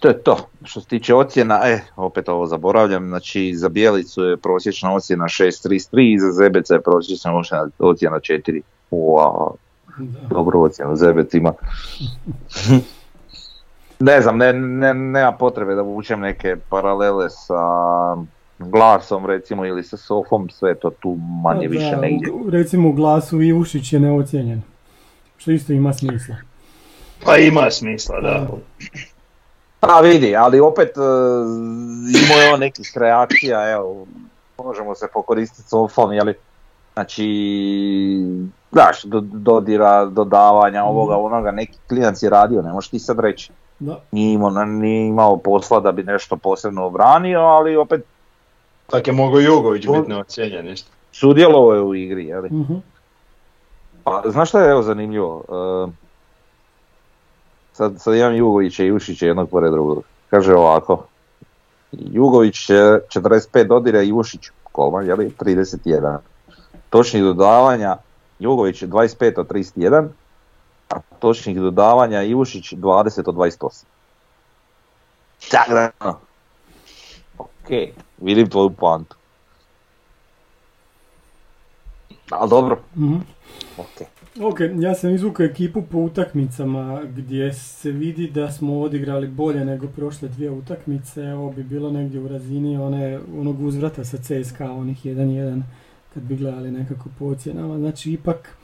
[SPEAKER 5] To je to. Što se tiče ocjena, e, opet ovo zaboravljam, znači za Bijelicu je prosječna ocjena 6.33 i za Zebeca je prosječna ocjena, ocjena 4. Wow,
[SPEAKER 3] da.
[SPEAKER 5] dobru ocjenu Zebec ima. ne znam, ne, ne, nema potrebe da vučem neke paralele sa glasom recimo ili sa sofom, sve to tu manje
[SPEAKER 3] Pa
[SPEAKER 5] više
[SPEAKER 3] da,
[SPEAKER 5] negdje.
[SPEAKER 3] Recimo u glasu Ivušić je neocijenjen. Što isto ima smisla.
[SPEAKER 4] Pa ima smisla, da.
[SPEAKER 5] Pa vidi, ali opet e, imao je on nekih reakcija, evo, možemo se pokoristiti sofom, jeli, znači, znaš, do, dodira, dodavanja, ovoga, onoga, neki klinac je radio, ne možeš ti sad reći.
[SPEAKER 3] Da.
[SPEAKER 5] Nije imao, nije imao posla da bi nešto posebno obranio, ali opet
[SPEAKER 4] Tako je mogao Jugović biti neocijenjen isto.
[SPEAKER 5] sudjelovao je u igri, jeli.
[SPEAKER 3] Mhm.
[SPEAKER 5] Pa, znaš šta je evo zanimljivo? E, sad, sad imam Jugovića i Ušića jednog pored drugog. Kaže ovako, Jugović je 45 dodira i Ušić kolman, jeli, 31. Točnih dodavanja, Jugović je 25 od 31, a točnih dodavanja Ivušić 20 od 28. Tako da, ok, vidim tvoju poantu. Ali dobro,
[SPEAKER 3] Mhm.
[SPEAKER 5] ok.
[SPEAKER 3] Ok, ja sam izvukao ekipu po utakmicama gdje se vidi da smo odigrali bolje nego prošle dvije utakmice. Ovo bi bilo negdje u razini one, onog uzvrata sa CSKA, onih 1-1, kad bi gledali nekako po ocjenama. Znači, ipak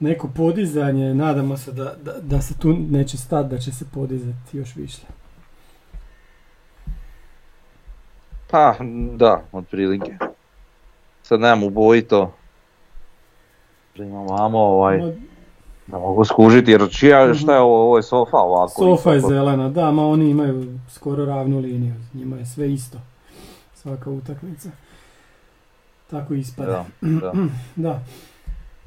[SPEAKER 3] neko podizanje, nadamo se da, da, da se tu neće stati, da će se podizati još više.
[SPEAKER 5] Pa, da, otprilike. Sad nemam ubojito. Imam vamo ovaj,
[SPEAKER 3] Ma,
[SPEAKER 5] da mogu skužiti, jer čija, šta je ovo, ovo je sofa ovako.
[SPEAKER 3] Sofa je zelena, da, ma oni imaju skoro ravnu liniju, njima je sve isto, svaka utakmica. Tako ispada.
[SPEAKER 5] Da, da.
[SPEAKER 3] Da.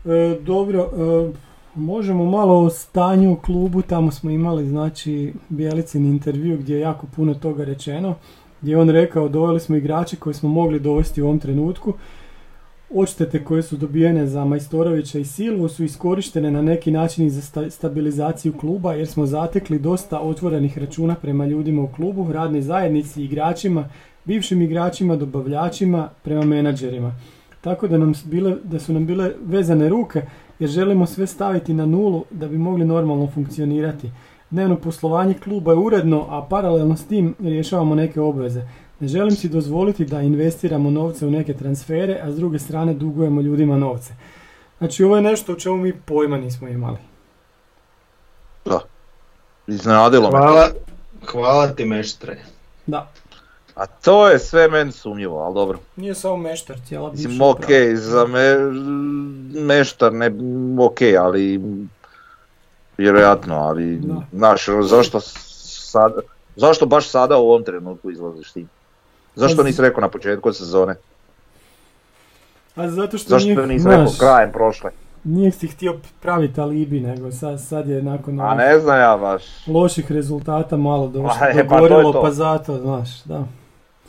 [SPEAKER 3] E, dobro, e, možemo malo o stanju u klubu, tamo smo imali znači Bjelicin intervju gdje je jako puno toga rečeno, gdje je on rekao doveli smo igrače koje smo mogli dovesti u ovom trenutku. Odštete koje su dobijene za Majstorovića i Silvu su iskorištene na neki način i za sta- stabilizaciju kluba jer smo zatekli dosta otvorenih računa prema ljudima u klubu, radnoj zajednici, igračima, bivšim igračima, dobavljačima, prema menadžerima. Tako da, nam bile, da su nam bile vezane ruke jer želimo sve staviti na nulu da bi mogli normalno funkcionirati. Dnevno poslovanje kluba je uredno, a paralelno s tim rješavamo neke obveze. Ne želim si dozvoliti da investiramo novce u neke transfere, a s druge strane dugujemo ljudima novce. Znači ovo je nešto o čemu mi pojma nismo imali.
[SPEAKER 5] Da. Iznenadilo me.
[SPEAKER 4] Hvala, hvala ti meštre.
[SPEAKER 3] Da,
[SPEAKER 5] A to je sve meni sumnjivo, ali dobro.
[SPEAKER 3] nije samo meštar, cijela bivša
[SPEAKER 5] Mislim, ok, za me, meštar, ne, ok, ali vjerojatno, ali,
[SPEAKER 3] Da.
[SPEAKER 5] znaš, zašto sad, zašto baš sada u ovom trenutku izlaziš ti? Zašto nisi rekao na početku sezone?
[SPEAKER 3] A zato što
[SPEAKER 5] Zašto
[SPEAKER 3] nije,
[SPEAKER 5] nisi rekao krajem prošle?
[SPEAKER 3] nije si htio praviti alibi, nego sad, sad je nakon
[SPEAKER 5] A ne znam ja baš.
[SPEAKER 3] loših rezultata malo došlo,
[SPEAKER 5] Pa, e, pa to to.
[SPEAKER 3] pa zato, znaš, da.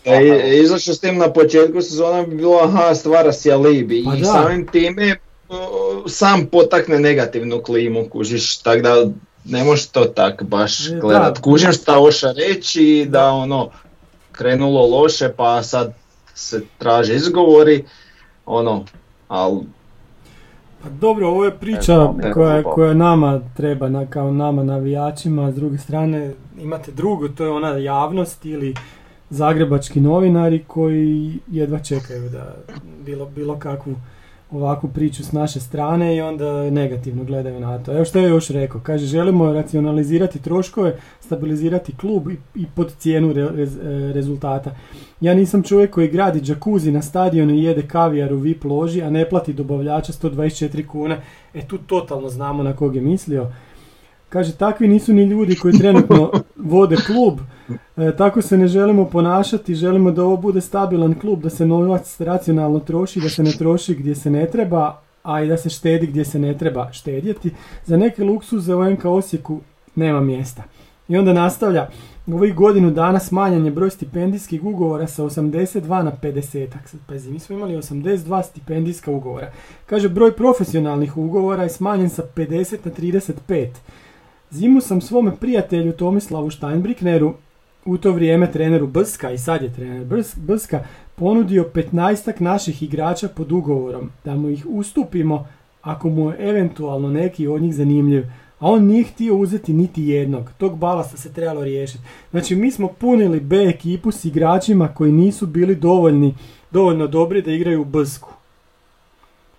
[SPEAKER 4] E, i- izašao s tim na početku sezona bi bilo aha, stvara si alibi
[SPEAKER 3] Pa
[SPEAKER 4] i
[SPEAKER 3] da.
[SPEAKER 4] samim time sam potakne negativnu klimu, kužiš, tako da ne možeš to tak baš
[SPEAKER 3] E,
[SPEAKER 4] gledat.
[SPEAKER 3] da.
[SPEAKER 4] Kužim šta hoša reći da ono krenulo loše pa sad se traže izgovori, ono, ali
[SPEAKER 3] Pa dobro, ovo je
[SPEAKER 5] Ne
[SPEAKER 3] priča
[SPEAKER 5] znam, ne
[SPEAKER 3] koja, koja nama treba, na, kao nama navijačima, s druge strane imate drugo, to je ona javnost ili zagrebački novinari koji jedva čekaju da bilo, bilo kakvu ovakvu priču s naše strane i onda negativno gledaju na to. Evo što je još rekao, kaže želimo racionalizirati troškove, stabilizirati klub i, i pod cijenu re- rez- e, rezultata. Ja nisam čovjek koji gradi džakuzi na stadionu i jede kavijar u VIP loži, a ne plati dobavljača 124 kune. E tu totalno znamo na kog je mislio. Kaže, takvi nisu ni ljudi koji trenutno vode klub. E, tako se ne želimo ponašati, želimo da ovo bude stabilan klub, da se novac racionalno troši, da se ne troši gdje se ne treba, a i da se štedi gdje se ne treba štedjeti. Za neke luksuze u NK Osijeku nema mjesta. I onda nastavlja, u ovih godinu dana smanjen je broj stipendijskih ugovora sa 82 na 50. Sad pazi, mi smo imali 82 stipendijska ugovora. Kaže, broj profesionalnih ugovora je smanjen sa 50 na 35. Zimu sam svome prijatelju Tomislavu Steinbrickneru, u to vrijeme treneru Brska i sad je trener Brs- Brska, ponudio 15 naših igrača pod ugovorom, da mu ih ustupimo ako mu je eventualno neki od njih zanimljiv. A on nije htio uzeti niti jednog. Tog balasta se trebalo riješiti. Znači mi smo punili B ekipu s igračima koji nisu bili dovoljni, dovoljno dobri da igraju u Brsku.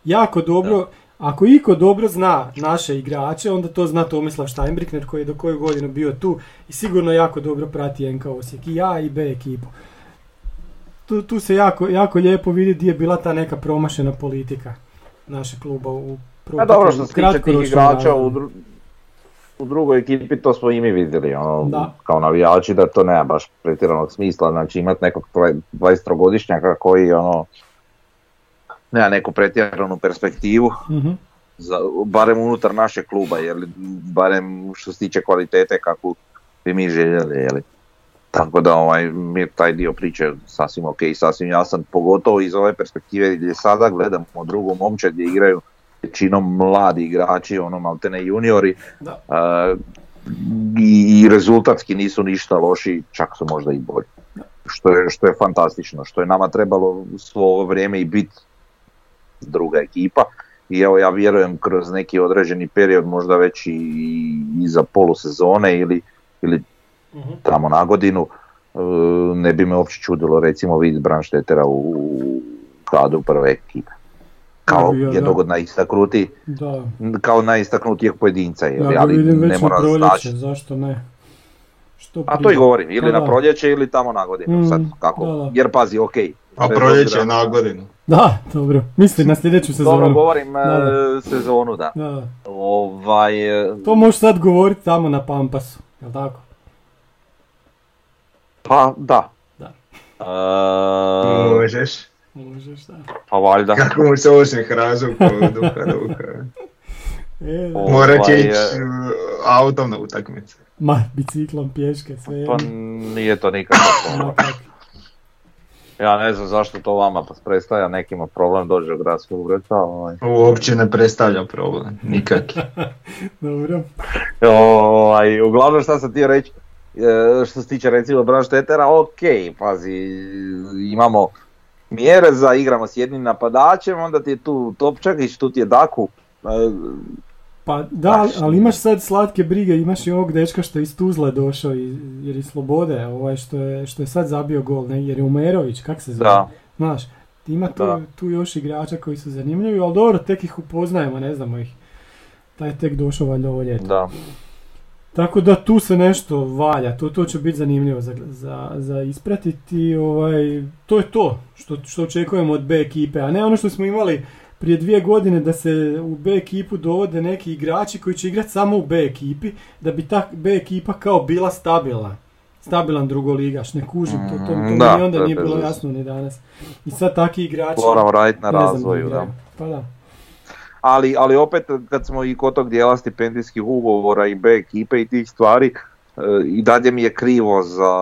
[SPEAKER 3] Jako dobro, ako iko dobro zna naše igrače, onda to zna Tomislav Steinbrickner koji je do koju godinu bio tu i sigurno jako dobro prati NK Osijek. I ja i B ekipu. Tu, tu se jako, jako lijepo vidi gdje je bila ta neka promašena politika našeg kluba u
[SPEAKER 5] A dobro što se tiče tih igrača u, dru- u drugoj ekipi, to smo i mi vidjeli, ono,
[SPEAKER 3] Da.
[SPEAKER 5] kao navijači, da to nema baš pretjeranog smisla, znači imati nekog 23-godišnjaka koji ono, nema neku pretjeranu perspektivu,
[SPEAKER 3] Mhm.
[SPEAKER 5] za, barem unutar našeg kluba, jer barem što se tiče kvalitete kakvu bi mi željeli, jeli. Tako da ovaj, mi je taj dio priče sasvim ok, sasvim jasan, pogotovo iz ove perspektive gdje sada gledamo drugu momče gdje igraju većinom mladi igrači, ono maltene juniori,
[SPEAKER 3] Da.
[SPEAKER 5] a, i, i rezultatski nisu ništa loši, čak su možda i bolji. Što je, što je fantastično, što je nama trebalo svo ovo vrijeme i biti druga ekipa. I evo ja vjerujem kroz neki određeni period, možda već i, i za polusezone ili, ili
[SPEAKER 3] Mhm.
[SPEAKER 5] tamo na godinu, e, ne bi me uopće čudilo recimo vidjeti Branštetera u, u kadru prve ekipe. Kao
[SPEAKER 3] Ja, da.
[SPEAKER 5] jednog od
[SPEAKER 3] Da.
[SPEAKER 5] kao najistaknutijeg pojedinca, je
[SPEAKER 3] Ja
[SPEAKER 5] ali ne mora znači.
[SPEAKER 3] zašto ne? Što
[SPEAKER 5] A to i govorim, ili
[SPEAKER 3] Pa
[SPEAKER 5] na
[SPEAKER 3] da.
[SPEAKER 5] proljeće ili tamo na godinu,
[SPEAKER 3] Mm,
[SPEAKER 5] sad kako,
[SPEAKER 3] da, da.
[SPEAKER 5] jer pazi, ok.
[SPEAKER 4] A proljeće je na godinu.
[SPEAKER 3] Da, dobro. Misli na sljedeću sezonu.
[SPEAKER 5] Dobro, govorim e,
[SPEAKER 3] Da,
[SPEAKER 5] sezonu, da.
[SPEAKER 3] Da, da.
[SPEAKER 5] Ovaj, e,
[SPEAKER 3] To možeš sad govoriti tamo na Pampasu, jel tako?
[SPEAKER 5] pa da.
[SPEAKER 3] Da.
[SPEAKER 5] E,
[SPEAKER 4] Možeš.
[SPEAKER 3] Možeš, da.
[SPEAKER 5] pa valjda.
[SPEAKER 4] Kako mu se osmijeh razvukao, duha, duha.
[SPEAKER 3] E, da.
[SPEAKER 5] O.
[SPEAKER 4] Morat će
[SPEAKER 5] Ovaj,
[SPEAKER 4] ići
[SPEAKER 5] e,
[SPEAKER 4] uh, autom na utakmice.
[SPEAKER 3] Ma, biciklom, pješke, sve
[SPEAKER 5] Pa nije to nikako. Ja ne znam zašto to vama predstavlja nekima problem dođe u gradskog ureda. Ovaj.
[SPEAKER 4] Uopće ne predstavlja problem, nikakvi.
[SPEAKER 3] Dobro.
[SPEAKER 5] Ovaj, uglavnom šta sam ti reći, e, što se tiče recimo Branštetera, ok, pazi, imamo mjere za igramo s jednim napadačem, onda ti je tu Topčagić, tu ti je Daku, e,
[SPEAKER 3] Pa da, ali- ali imaš sad slatke brige, imaš i ovog dečka što je iz Tuzle došao jer iz Slobode, ovaj što je, što je sad zabio gol, ne, jer je Umerović, kak se zove?
[SPEAKER 5] da,
[SPEAKER 3] Znaš, ima tu,
[SPEAKER 5] Da.
[SPEAKER 3] tu još igrača koji su zanimljivi, ali dobro, tek ih upoznajemo, ne znamo ih. Taj je tek došao valjda ovo ljeto.
[SPEAKER 5] da.
[SPEAKER 3] Tako da tu se nešto valja, to, to će biti zanimljivo za, za, za ispratiti. Ovaj, to je to što, što očekujemo od B ekipe, a ne ono što smo imali prije dvije godine da se u B ekipu dovode neki igrači koji će igrati samo u B ekipi, da bi ta B ekipa kao bila stabilna. Stabilan drugoligaš, ne kužim, to, to, to mi
[SPEAKER 5] Da,
[SPEAKER 3] onda nije bilo jasno ni danas. I sad takvi igrači...
[SPEAKER 5] Moramo raditi na razvoju, da.
[SPEAKER 3] Pa da.
[SPEAKER 5] Ali, ali opet kad smo i kod tog dijela stipendijskih ugovora i B ekipe i tih stvari, e, i dalje mi je krivo za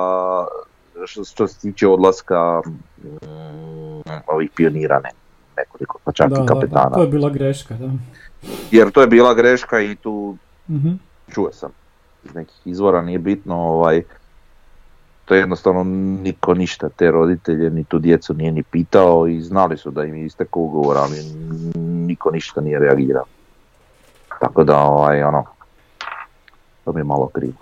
[SPEAKER 5] što, što se tiče odlaska mm, ovih pionira ne, nekoliko, pa čak
[SPEAKER 3] Da,
[SPEAKER 5] i
[SPEAKER 3] da, da,
[SPEAKER 5] kapetana.
[SPEAKER 3] to je bila greška, da.
[SPEAKER 5] Jer to je bila greška i tu
[SPEAKER 3] Mhm.
[SPEAKER 5] čuo sam iz nekih izvora, nije bitno, ovaj, to je jednostavno niko ništa, te roditelje ni tu djecu nije ni pitao i znali su da im je istekao ugovor, ali niko ništa nije reagirao. Tako da, ovaj, ono, to mi je malo krivo.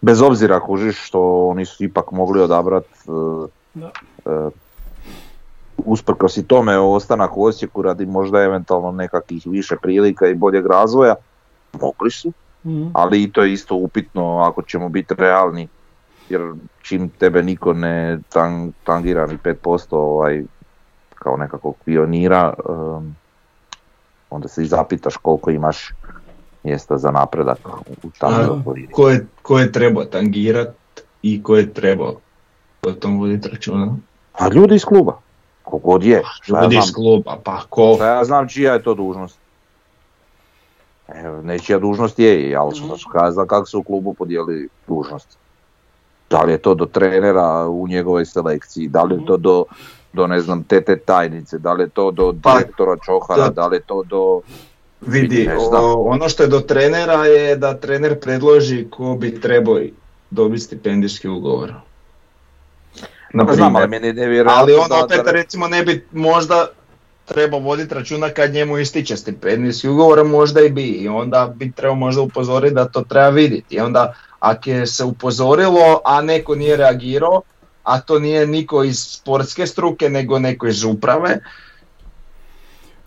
[SPEAKER 5] Bez obzira kužiš što oni su ipak mogli odabrati
[SPEAKER 3] Da.
[SPEAKER 5] Usprkos i tome ostanak u Osijeku radi možda eventualno nekakvih više prilika i boljeg razvoja, mogli su,
[SPEAKER 3] Mhm.
[SPEAKER 5] ali i to je isto upitno ako ćemo biti realni, jer čim tebe niko ne tan- tangira ni 5% ovaj, kao nekakvog pionira, em, onda se i zapitaš koliko imaš mjesta za napredak u takvoj okolini.
[SPEAKER 4] ko je, ko je trebao tangirat i ko je trebao o tom voditi računa?
[SPEAKER 5] A ljudi iz kluba, kogod je, šta ja
[SPEAKER 4] Ljudi iz
[SPEAKER 5] znam,
[SPEAKER 4] kluba, pa ko?
[SPEAKER 5] šta ja znam čija je to dužnost. Evo, nečija dužnost je, ali šta ja znam kako se u klubu podijeli dužnost. Da li je to do trenera u njegovoj selekciji, da li je to do, do ne znam, tete tajnice, da li je to do
[SPEAKER 4] Pa,
[SPEAKER 5] direktora Čohara,
[SPEAKER 4] da.
[SPEAKER 5] li je to do...
[SPEAKER 4] Vidi, o- ono što je do trenera je da trener predloži ko bi trebao dobiti stipendijski ugovor. Na
[SPEAKER 5] Pa znam, ali meni je nevjerojatno
[SPEAKER 4] Ali on
[SPEAKER 5] da-
[SPEAKER 4] opet
[SPEAKER 5] da-
[SPEAKER 4] recimo ne bi možda trebao voditi računa kad njemu ističe stipendijski ugovor, možda i bi. I onda bi trebao možda upozoriti da to treba vidjeti. I onda ako je se upozorilo, a neko nije reagirao, a to nije niko iz sportske struke, nego neko iz uprave,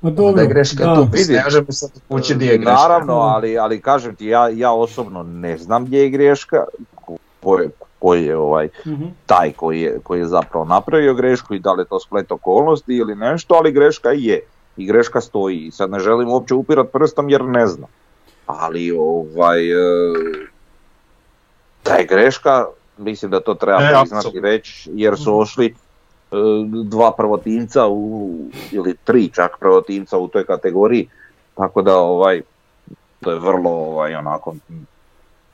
[SPEAKER 3] Ma
[SPEAKER 4] onda
[SPEAKER 3] dobro,
[SPEAKER 4] je greška
[SPEAKER 3] da.
[SPEAKER 4] tu.
[SPEAKER 5] vidi.
[SPEAKER 4] Ne možemo sad kući gdje je greška.
[SPEAKER 5] Naravno, ali, ali kažem ti, ja, ja osobno ne znam gdje je greška, ko- ko je, ovaj,
[SPEAKER 3] Mhm.
[SPEAKER 5] taj koji je, koji je zapravo napravio grešku i da li je to splet okolnosti ili nešto, ali greška je. I greška stoji. I sad ne želim uopće upirat prstom jer ne znam. Ali ovaj, e, da je greška, mislim da to treba
[SPEAKER 4] E,
[SPEAKER 5] priznati reći jer su ošli e, dva prvotimca u, ili tri čak prvotimca u toj kategoriji. Tako da ovaj, to je vrlo ovaj, onako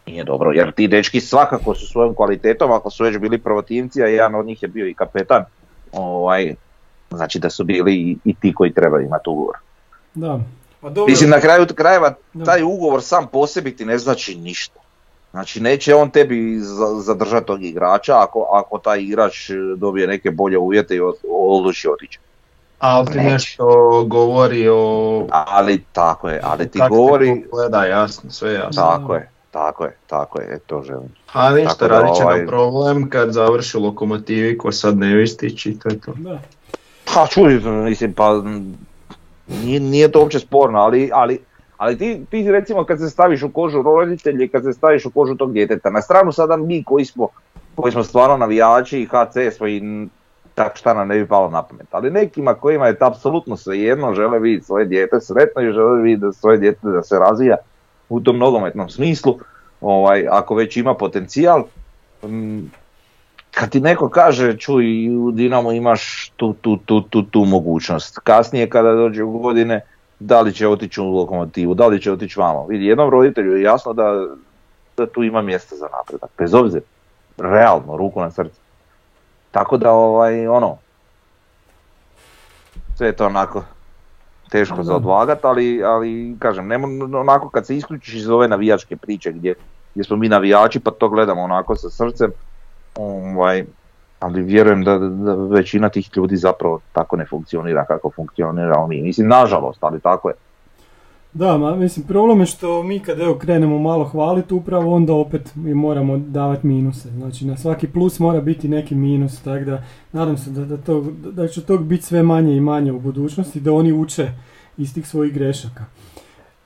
[SPEAKER 5] nije dobro, jer ti dečki svakako su svojom kvalitetom, ako su već bili prvotimci, a jedan od njih je bio i kapetan, ovaj, znači da su bili i, i ti koji trebaju imati ugovor.
[SPEAKER 3] Da. Pa dobro.
[SPEAKER 5] Mislim, na kraju krajeva
[SPEAKER 3] Da.
[SPEAKER 5] taj ugovor sam po sebi ti ne znači ništa. Znači neće on tebi za- zadržati tog igrača ako, ako taj igrač dobije neke bolje uvjete i od- odluči otići.
[SPEAKER 4] Ali ti
[SPEAKER 5] Neće.
[SPEAKER 4] nešto govori o...
[SPEAKER 5] Ali tako je, ali ti govori,
[SPEAKER 4] gleda, jasno, sve jasno.
[SPEAKER 5] tako je, tako je, tako je, e, to želim.
[SPEAKER 4] A ništa, radit će
[SPEAKER 5] ovaj-
[SPEAKER 4] nam problem kad završi lokomotivi ko sad ne vistić i to je to.
[SPEAKER 3] Da.
[SPEAKER 5] Pa čuj, mislim, pa nije, nije to uopće sporno, ali, ali, ali ti, ti recimo kad se staviš u kožu roditelja i kad se staviš u kožu tog djeteta, na stranu sada mi koji smo, koji smo stvarno navijači i HC smo i tak šta nam ne bi palo na pamet, ali nekima kojima je to apsolutno svejedno, žele vidjeti svoje dijete sretno i žele vidjeti da svoje dijete da se razvija u tom nogometnom smislu, ovaj, ako već ima potencijal, mm, kad ti neko kaže čuj u Dinamo imaš tu, tu, tu, tu, tu mogućnost. Kasnije kada dođe u godine da li će otići u lokomotivu, da li će otići vamo. Vidi, jednom roditelju je jasno da, da tu ima mjesta za napredak, bez obzira. Realno, ruku na srce. Tako da ovaj, ono, sve je to onako teško za odvagat, ali, ali kažem, nemo, onako kad se isključiš iz ove navijačke priče gdje, gdje smo mi navijači pa to gledamo onako sa srcem, ovaj, ali vjerujem da, da većina tih ljudi zapravo tako ne funkcionira kako funkcioniramo mi. Mislim, nažalost, ali tako je.
[SPEAKER 3] Da, ma, mislim, problem je što mi kad evo krenemo malo hvaliti upravo onda opet mi moramo davati minuse. Znači na svaki plus mora biti neki minus, tako da nadam se da, da, to, da će tog biti sve manje i manje u budućnosti, da oni uče iz tih svojih grešaka.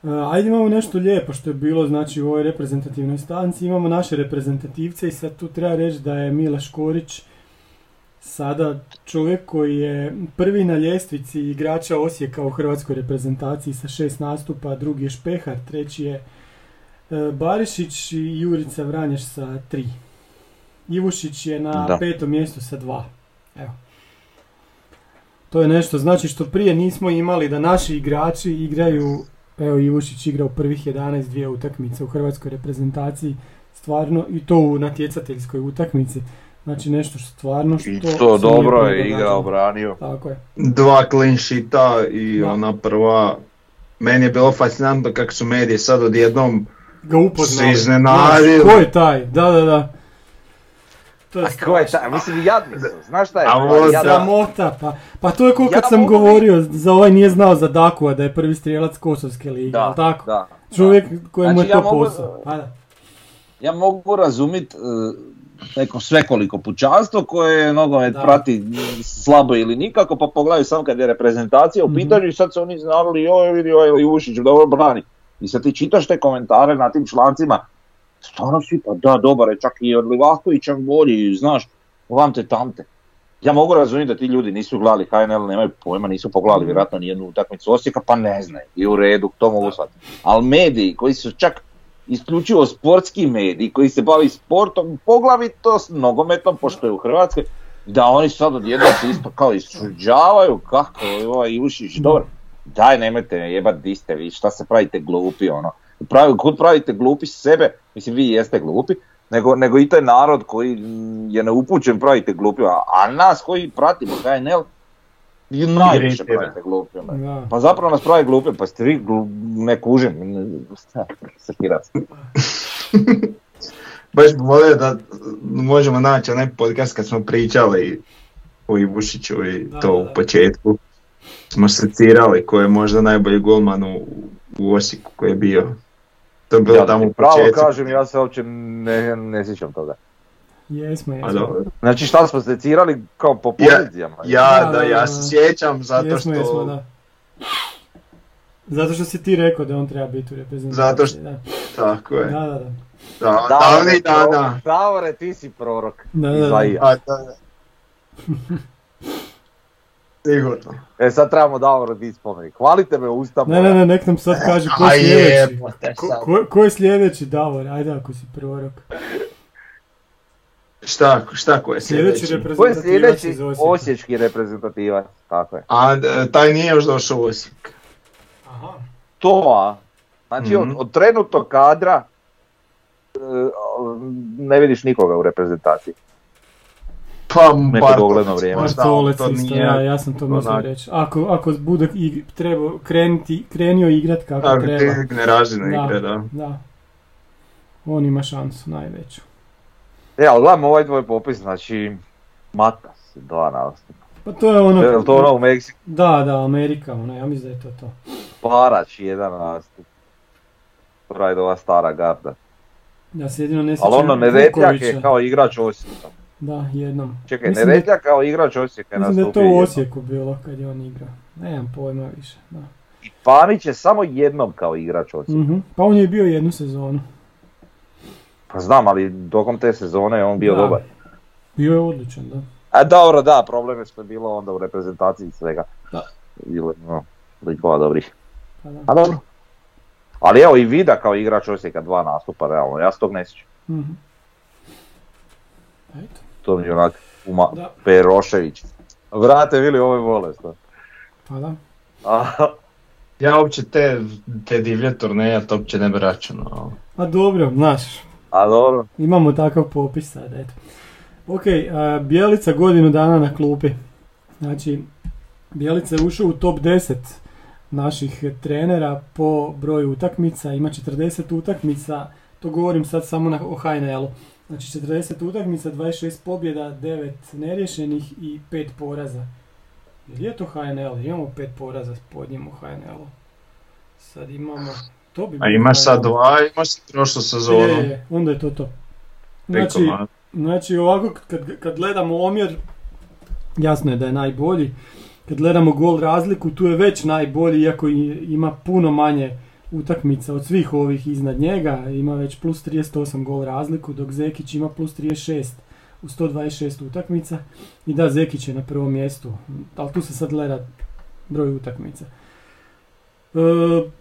[SPEAKER 3] E, ajde imamo nešto lijepo što je bilo znači u ovoj reprezentativnoj stanci, imamo naše reprezentativce i sad tu treba reći da je Mila Škorić sada čovjek koji je prvi na ljestvici igrača Osijeka u hrvatskoj reprezentaciji sa šest nastupa, drugi je Špehar, treći je e, Barišić i Jurica Vranješ sa tri. Ivušić je na
[SPEAKER 5] Da.
[SPEAKER 3] petom mjestu sa dva. Evo. To je nešto, znači što prije nismo imali da naši igrači igraju, evo Ivušić igra u prvih 11 dvije utakmice u hrvatskoj reprezentaciji, stvarno, i to u natjecateljskoj utakmici. Znači nešto što stvarno što...
[SPEAKER 5] I to dobro je igrao,
[SPEAKER 3] događalo.
[SPEAKER 5] branio.
[SPEAKER 3] Tako je.
[SPEAKER 4] Dva clean sheeta i
[SPEAKER 3] Da.
[SPEAKER 4] ona prva, meni je bilo fascinantno kako su mediji sad odjednom
[SPEAKER 3] Ga upoznali.
[SPEAKER 4] Se iznenadili.
[SPEAKER 3] Ko je taj? Da, da, da. To je
[SPEAKER 5] A ko je taj? Mislim, jadni su. Znaš šta je?
[SPEAKER 4] A ovo
[SPEAKER 5] Jadni.
[SPEAKER 3] Sramota, pa, pa to je ko kad
[SPEAKER 5] Ja
[SPEAKER 3] sam
[SPEAKER 5] mogu
[SPEAKER 3] govorio za ovaj nije znao za Dakua da je prvi strijelac Kosovske lige,
[SPEAKER 5] Da,
[SPEAKER 3] tako?
[SPEAKER 5] da.
[SPEAKER 3] Čovjek kojemu
[SPEAKER 5] Znači,
[SPEAKER 3] je to
[SPEAKER 5] ja mogu-
[SPEAKER 3] posao. Pa da.
[SPEAKER 6] ja mogu razumit e, neko svekoliko pućanstvo koje nogomet prati slabo ili nikako, pa pogledaju samo kad je reprezentacija u
[SPEAKER 3] Mhm.
[SPEAKER 6] pitanju i sad se oni znali, joj vidi ovaj Ivušić dobro brani. I sad ti čitaš te komentare na tim člancima, stvarno svi pa da, dobar je, čak i od Livakovića bolji, znaš, vam te tamte. Ja mogu razumjeti da ti ljudi nisu gledali HNL, nemaju pojma, nisu pogledali vjerojatno nijednu utakmicu Osijeka, pa ne znaju. I u redu, to mogu shvatiti. Ali mediji koji su čak isključivo sportski mediji koji se bavi sportom, poglavito s nogometom, pošto je u Hrvatskoj, da oni sad odjednom se isto kao isčuđavaju kako je ovaj Ivušić, dobro, daj nemojte me jebat di ste vi, šta se pravite glupi ono. Pravi, kud pravite glupi sebe, mislim vi jeste glupi, nego, nego i taj narod koji mm, je neupućen pravite glupi, a, a nas koji pratimo HNL, i najviše pravite. Pa zapravo nas pravi glupe, pa ste vi glu, ne kužim, sekirac.
[SPEAKER 4] Baš bi volio da možemo naći onaj podcast kad smo pričali o Ivušiću i
[SPEAKER 3] Da,
[SPEAKER 4] to
[SPEAKER 3] da,
[SPEAKER 4] u
[SPEAKER 3] da.
[SPEAKER 4] početku. Smo secirali ko je možda najbolji golman u, u Osijeku koji je bio. To je bilo
[SPEAKER 5] Ja
[SPEAKER 4] tamo
[SPEAKER 5] ti
[SPEAKER 4] u
[SPEAKER 5] pravo
[SPEAKER 4] početku.
[SPEAKER 5] kažem, ja se uopće ne, ne sjećam toga.
[SPEAKER 3] Jesmo,
[SPEAKER 4] A
[SPEAKER 3] jesmo.
[SPEAKER 4] dobro.
[SPEAKER 5] Znači šta smo secirali kao po
[SPEAKER 4] Ja-
[SPEAKER 5] pozicijama?
[SPEAKER 4] Ja,
[SPEAKER 3] Da,
[SPEAKER 4] da,
[SPEAKER 3] da, da.
[SPEAKER 4] ja se sjećam zato
[SPEAKER 3] jesmo,
[SPEAKER 4] što...
[SPEAKER 3] jesmo, da. Zato što si ti rekao da on treba biti u reprezentaciji.
[SPEAKER 4] Zato što-
[SPEAKER 3] Da,
[SPEAKER 4] Tako je.
[SPEAKER 3] da, da. da.
[SPEAKER 4] Da,
[SPEAKER 5] Davore,
[SPEAKER 4] davnih dana.
[SPEAKER 5] Davore, ti si prorok.
[SPEAKER 3] Da, da, da.
[SPEAKER 4] A, da, da. Sigurno.
[SPEAKER 5] E sad trebamo Davoro di spomenik. Hvalite me usta
[SPEAKER 3] Ne, ne, ne, nek nam sad kaže ko je sljedeći. Ko, ko, ko je sljedeći, Davor? Ajde ako si prorok.
[SPEAKER 4] Šta, šta ko je
[SPEAKER 3] Sljedeći
[SPEAKER 4] sljedeći?
[SPEAKER 5] Ko je sljedeći osječki reprezentativac? Tako je.
[SPEAKER 4] A taj nije još došao u Osijek.
[SPEAKER 3] Aha.
[SPEAKER 5] To, a? Znači
[SPEAKER 4] Mhm.
[SPEAKER 5] od, od trenutnog kadra e, ne vidiš nikoga u reprezentaciji.
[SPEAKER 4] Pa,
[SPEAKER 5] Neko
[SPEAKER 4] Bartolec,
[SPEAKER 5] dogledno vrijeme.
[SPEAKER 3] Bartolec
[SPEAKER 4] to
[SPEAKER 3] isto,
[SPEAKER 4] nije-
[SPEAKER 3] ja, ja sam to mislio reći. Ako, ako bude ig- trebao krenuti, krenio igrat kako
[SPEAKER 4] Tako,
[SPEAKER 3] treba.
[SPEAKER 4] ne razine
[SPEAKER 3] Da.
[SPEAKER 4] igre, da.
[SPEAKER 3] Da. On ima šansu najveću.
[SPEAKER 5] E, ali gledam ovaj tvoj popis, znači Matas, dva nastupa.
[SPEAKER 3] Pa to je ono...
[SPEAKER 5] Je to ono u Meksiku?
[SPEAKER 3] Da, da, Amerika, ono, ja mislim da je to to.
[SPEAKER 5] Parač, jedan nastup. Pravi ova stara garda.
[SPEAKER 3] Ja se jedino ne
[SPEAKER 5] Ali ono, Neretljak je kao igrač Osijeka.
[SPEAKER 3] Da, jednom.
[SPEAKER 5] Čekaj,
[SPEAKER 3] Mislim da-
[SPEAKER 5] Neretljak kao igrač Osijeka je
[SPEAKER 3] Mislim da je to
[SPEAKER 5] nastupio
[SPEAKER 3] u. Osijeku bilo kad je on igrao. Nemam pojma više. Da.
[SPEAKER 5] I Panić je samo jednom kao igrač Osijeka.
[SPEAKER 3] Mhm. Pa on je bio jednu sezonu.
[SPEAKER 5] Pa znam, ali tokom te sezone je on bio
[SPEAKER 3] Da.
[SPEAKER 5] dobar.
[SPEAKER 3] Bio je odličan, da.
[SPEAKER 5] A dobro, da, problem je što je bilo onda u reprezentaciji svega.
[SPEAKER 3] Da.
[SPEAKER 5] Bilo, no, likova dobrih.
[SPEAKER 3] Pa da.
[SPEAKER 5] A dobro. Ali evo i Vida kao igrač Osijeka dva nastupa, realno, ja se tog ne sjećam.
[SPEAKER 3] Mhm. Eto.
[SPEAKER 5] To mi je onak Uma
[SPEAKER 3] Da.
[SPEAKER 5] Perošević. Vrate, Vili, ovo je bolest.
[SPEAKER 3] Pa da.
[SPEAKER 5] A,
[SPEAKER 4] Ja uopće te, te divlje turneje, to uopće ne bi računao.
[SPEAKER 3] A dobro, znaš,
[SPEAKER 5] a dobro.
[SPEAKER 3] imamo takav popis sad, eto. Ok, a, Bjelica godinu dana na klupi. Znači, Bjelica je ušao u top 10 naših trenera po broju utakmica, ima 40 utakmica, to govorim sad samo na, o HNL-u. Znači 40 utakmica, 26 pobjeda, 9 neriješenih i 5 poraza. Jel je to HNL? Imamo 5 poraza pod njim u HNL-u. Sad imamo... To bi
[SPEAKER 4] A imaš sad dva, imaš prošlu sezonu.
[SPEAKER 3] Je, je, onda je to to. Znači, Znači ovako kad, kad gledamo omjer, jasno je da je najbolji. Kad gledamo gol razliku, tu je već najbolji, iako ima puno manje utakmica od svih ovih iznad njega. Ima već plus 38 gol razliku, dok Zekić ima plus 36 u 126 utakmica. I da, Zekić je na prvom mjestu, ali tu se sad gleda broj utakmica. E,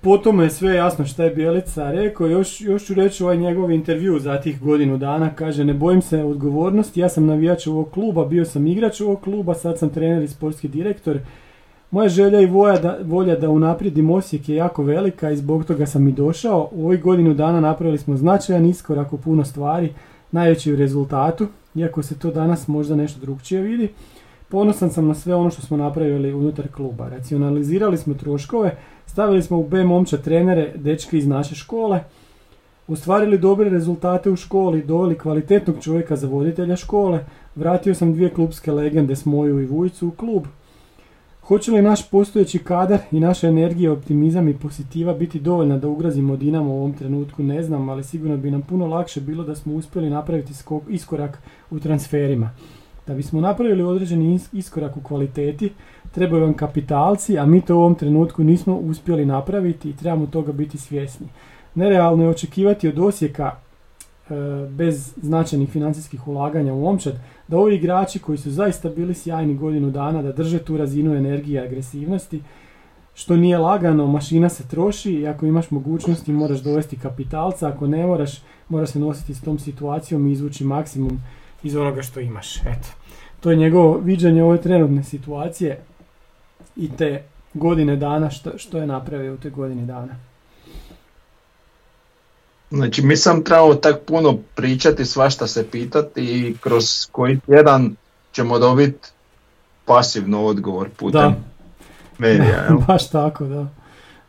[SPEAKER 3] po tome je sve jasno šta je Bjelica rekao, još, još ću reći ovaj njegov intervju za tih godinu dana, kaže ne bojim se odgovornosti, ja sam navijač ovog kluba, bio sam igrač ovog kluba, sad sam trener i sportski direktor. Moja želja i volja da, volja da unaprijedim Osijek je jako velika i zbog toga sam i došao. U ovih godinu dana napravili smo značajan iskorak u puno stvari, najveći u rezultatu, iako se to danas možda nešto drugčije vidi. Ponosan sam na sve ono što smo napravili unutar kluba. Racionalizirali smo troškove, stavili smo u B momča trenere, dečke iz naše škole, ostvarili dobre rezultate u školi, doveli kvalitetnog čovjeka za voditelja škole, vratio sam dvije klubske legende s moju i Vujicu u klub. Hoće li naš postojeći kadar i naša energija, optimizam i pozitiva biti dovoljna da ugrazimo Dinamo u ovom trenutku, ne znam, ali sigurno bi nam puno lakše bilo da smo uspjeli napraviti skok- iskorak u transferima. Da bismo napravili određeni is- iskorak u kvaliteti, trebaju vam kapitalci, a mi to u ovom trenutku nismo uspjeli napraviti i trebamo toga biti svjesni. Nerealno je očekivati od Osijeka e, bez značajnih financijskih ulaganja u momčad, da ovi igrači koji su zaista bili sjajni godinu dana, da drže tu razinu energije i agresivnosti, što nije lagano, mašina se troši i ako imaš mogućnosti moraš dovesti kapitalca, ako ne moraš, moraš se nositi s tom situacijom i izvući maksimum iz onoga što imaš. Eto. To je njegovo viđenje ove trenutne situacije i te godine dana, što, što je napravio u te godini dana.
[SPEAKER 4] Znači mi sam trebao tak puno pričati, svašta se pitati i kroz koji tjedan ćemo dobiti pasivno odgovor putem
[SPEAKER 3] Da.
[SPEAKER 4] medija. jel?
[SPEAKER 3] Baš tako, da.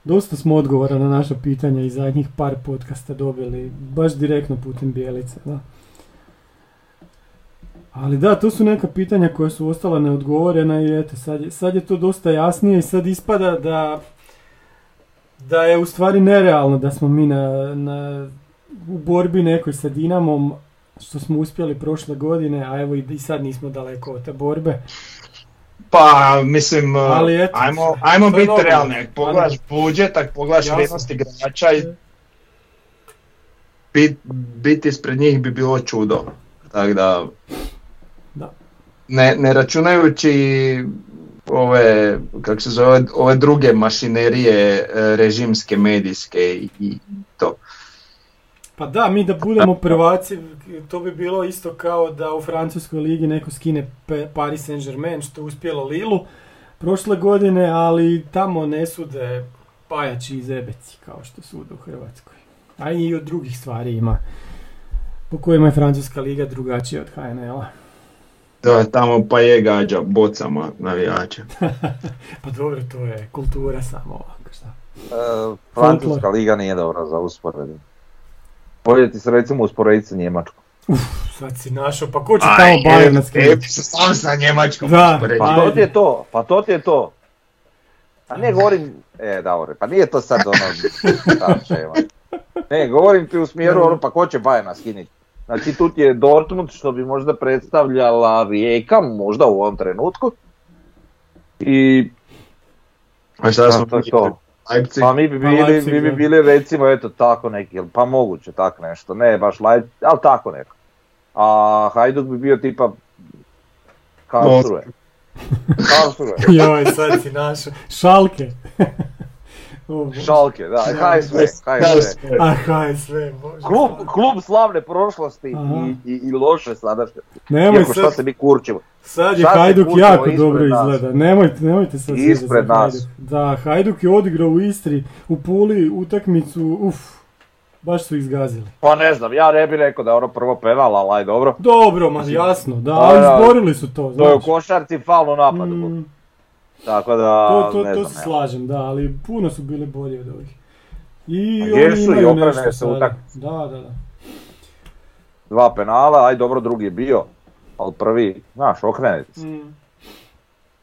[SPEAKER 3] Dosta smo odgovora na naša pitanja i zadnjih par podcasta dobili, baš direktno putem bijelice, da. Ali da, to su neka pitanja koja su ostala neodgovorena i eto, sad je, sad je to dosta jasnije i sad ispada da, da je u stvari nerealno da smo mi na, na, u borbi nekoj sa Dinamom, što smo uspjeli prošle godine, a evo i, i sad nismo daleko od te borbe.
[SPEAKER 4] Pa mislim,
[SPEAKER 3] Ali eto,
[SPEAKER 4] ajmo, ajmo biti realni, ako pogledaš budžet, ako pogledaš
[SPEAKER 3] Jasno.
[SPEAKER 4] vrijednost igrača i bit, biti ispred njih bi bilo čudo. Tako Da. Ne, ne računajući ove, kako se zove, ove druge mašinerije e, režimske, medijske i, to.
[SPEAKER 3] Pa da, mi da budemo prvaci, to bi bilo isto kao da u Francuskoj ligi neko skine Paris Saint-Germain, što je uspjelo Lilu prošle godine, ali tamo ne sude pajači i zebeci kao što sude u Hrvatskoj. A i od drugih stvari ima po kojima je Francuska liga drugačija od HNL-a.
[SPEAKER 4] Da, tamo pa je gađa bocama navijača.
[SPEAKER 3] Pa dobro, to je kultura samo ovako, šta.
[SPEAKER 5] E, Francuska liga nije dobra za usporedbu. Bolje ti se recimo usporediti sa Njemačkom.
[SPEAKER 3] Sad si našao, pa ko će tamo Bayern nas
[SPEAKER 4] e, se sam sa Njemačkom
[SPEAKER 3] Da.
[SPEAKER 5] Pa to ti je to, pa to ti je to. A ne govorim, e dobro, pa nije to sad ono. Ne, govorim ti u smjeru ono, pa ko će Bayerna skiniti. Znači tu je Dortmund što bi možda predstavljala Rijeka, možda u ovom trenutku. I
[SPEAKER 4] A šta smo
[SPEAKER 5] to.
[SPEAKER 4] Leipzig?
[SPEAKER 5] pa mi bi
[SPEAKER 3] Pa
[SPEAKER 5] bili,
[SPEAKER 3] Leipzig,
[SPEAKER 5] mi bi bili recimo eto tako neki, pa moguće tak nešto, ne baš Leipzig, ali tako neko. A Hajduk bi bio tipa Karlsruhe. Karlsruhe.
[SPEAKER 3] Joj, sad si našao. Šalke.
[SPEAKER 5] Šalke, da, HSV, HSV.
[SPEAKER 3] A HSV, bože.
[SPEAKER 5] Klub, klub slavne prošlosti i, i, i loše sadašnjosti.
[SPEAKER 3] Nemoj
[SPEAKER 5] Iako šta
[SPEAKER 3] sad,
[SPEAKER 5] se mi kurčimo.
[SPEAKER 3] sad je Hajduk jako dobro
[SPEAKER 5] nas.
[SPEAKER 3] izgleda. Nemojte, nemojte sad
[SPEAKER 5] Ispred nas.
[SPEAKER 3] Hajduk. Da, Hajduk je odigrao u Istri, u Puli, utakmicu, uf, baš su izgazili.
[SPEAKER 5] Pa ne znam, ja ne bih rekao da je ono prvo penal, ali aj dobro.
[SPEAKER 3] Dobro, ma jasno, da, ali izborili su to,
[SPEAKER 5] To je u košarci fal u napadu.
[SPEAKER 3] Mm,
[SPEAKER 5] Tako da,
[SPEAKER 3] To, to,
[SPEAKER 5] ne
[SPEAKER 3] to
[SPEAKER 5] znam,
[SPEAKER 3] se slažem, da, ali puno su bili bolji od ovih. I oni
[SPEAKER 5] jesu i
[SPEAKER 3] imaju nešto
[SPEAKER 5] se
[SPEAKER 3] sada.
[SPEAKER 5] utakmice.
[SPEAKER 3] Da, da, da.
[SPEAKER 5] Dva penala, aj dobro, drugi je bio, ali prvi, znaš, okrene se.
[SPEAKER 3] Mm.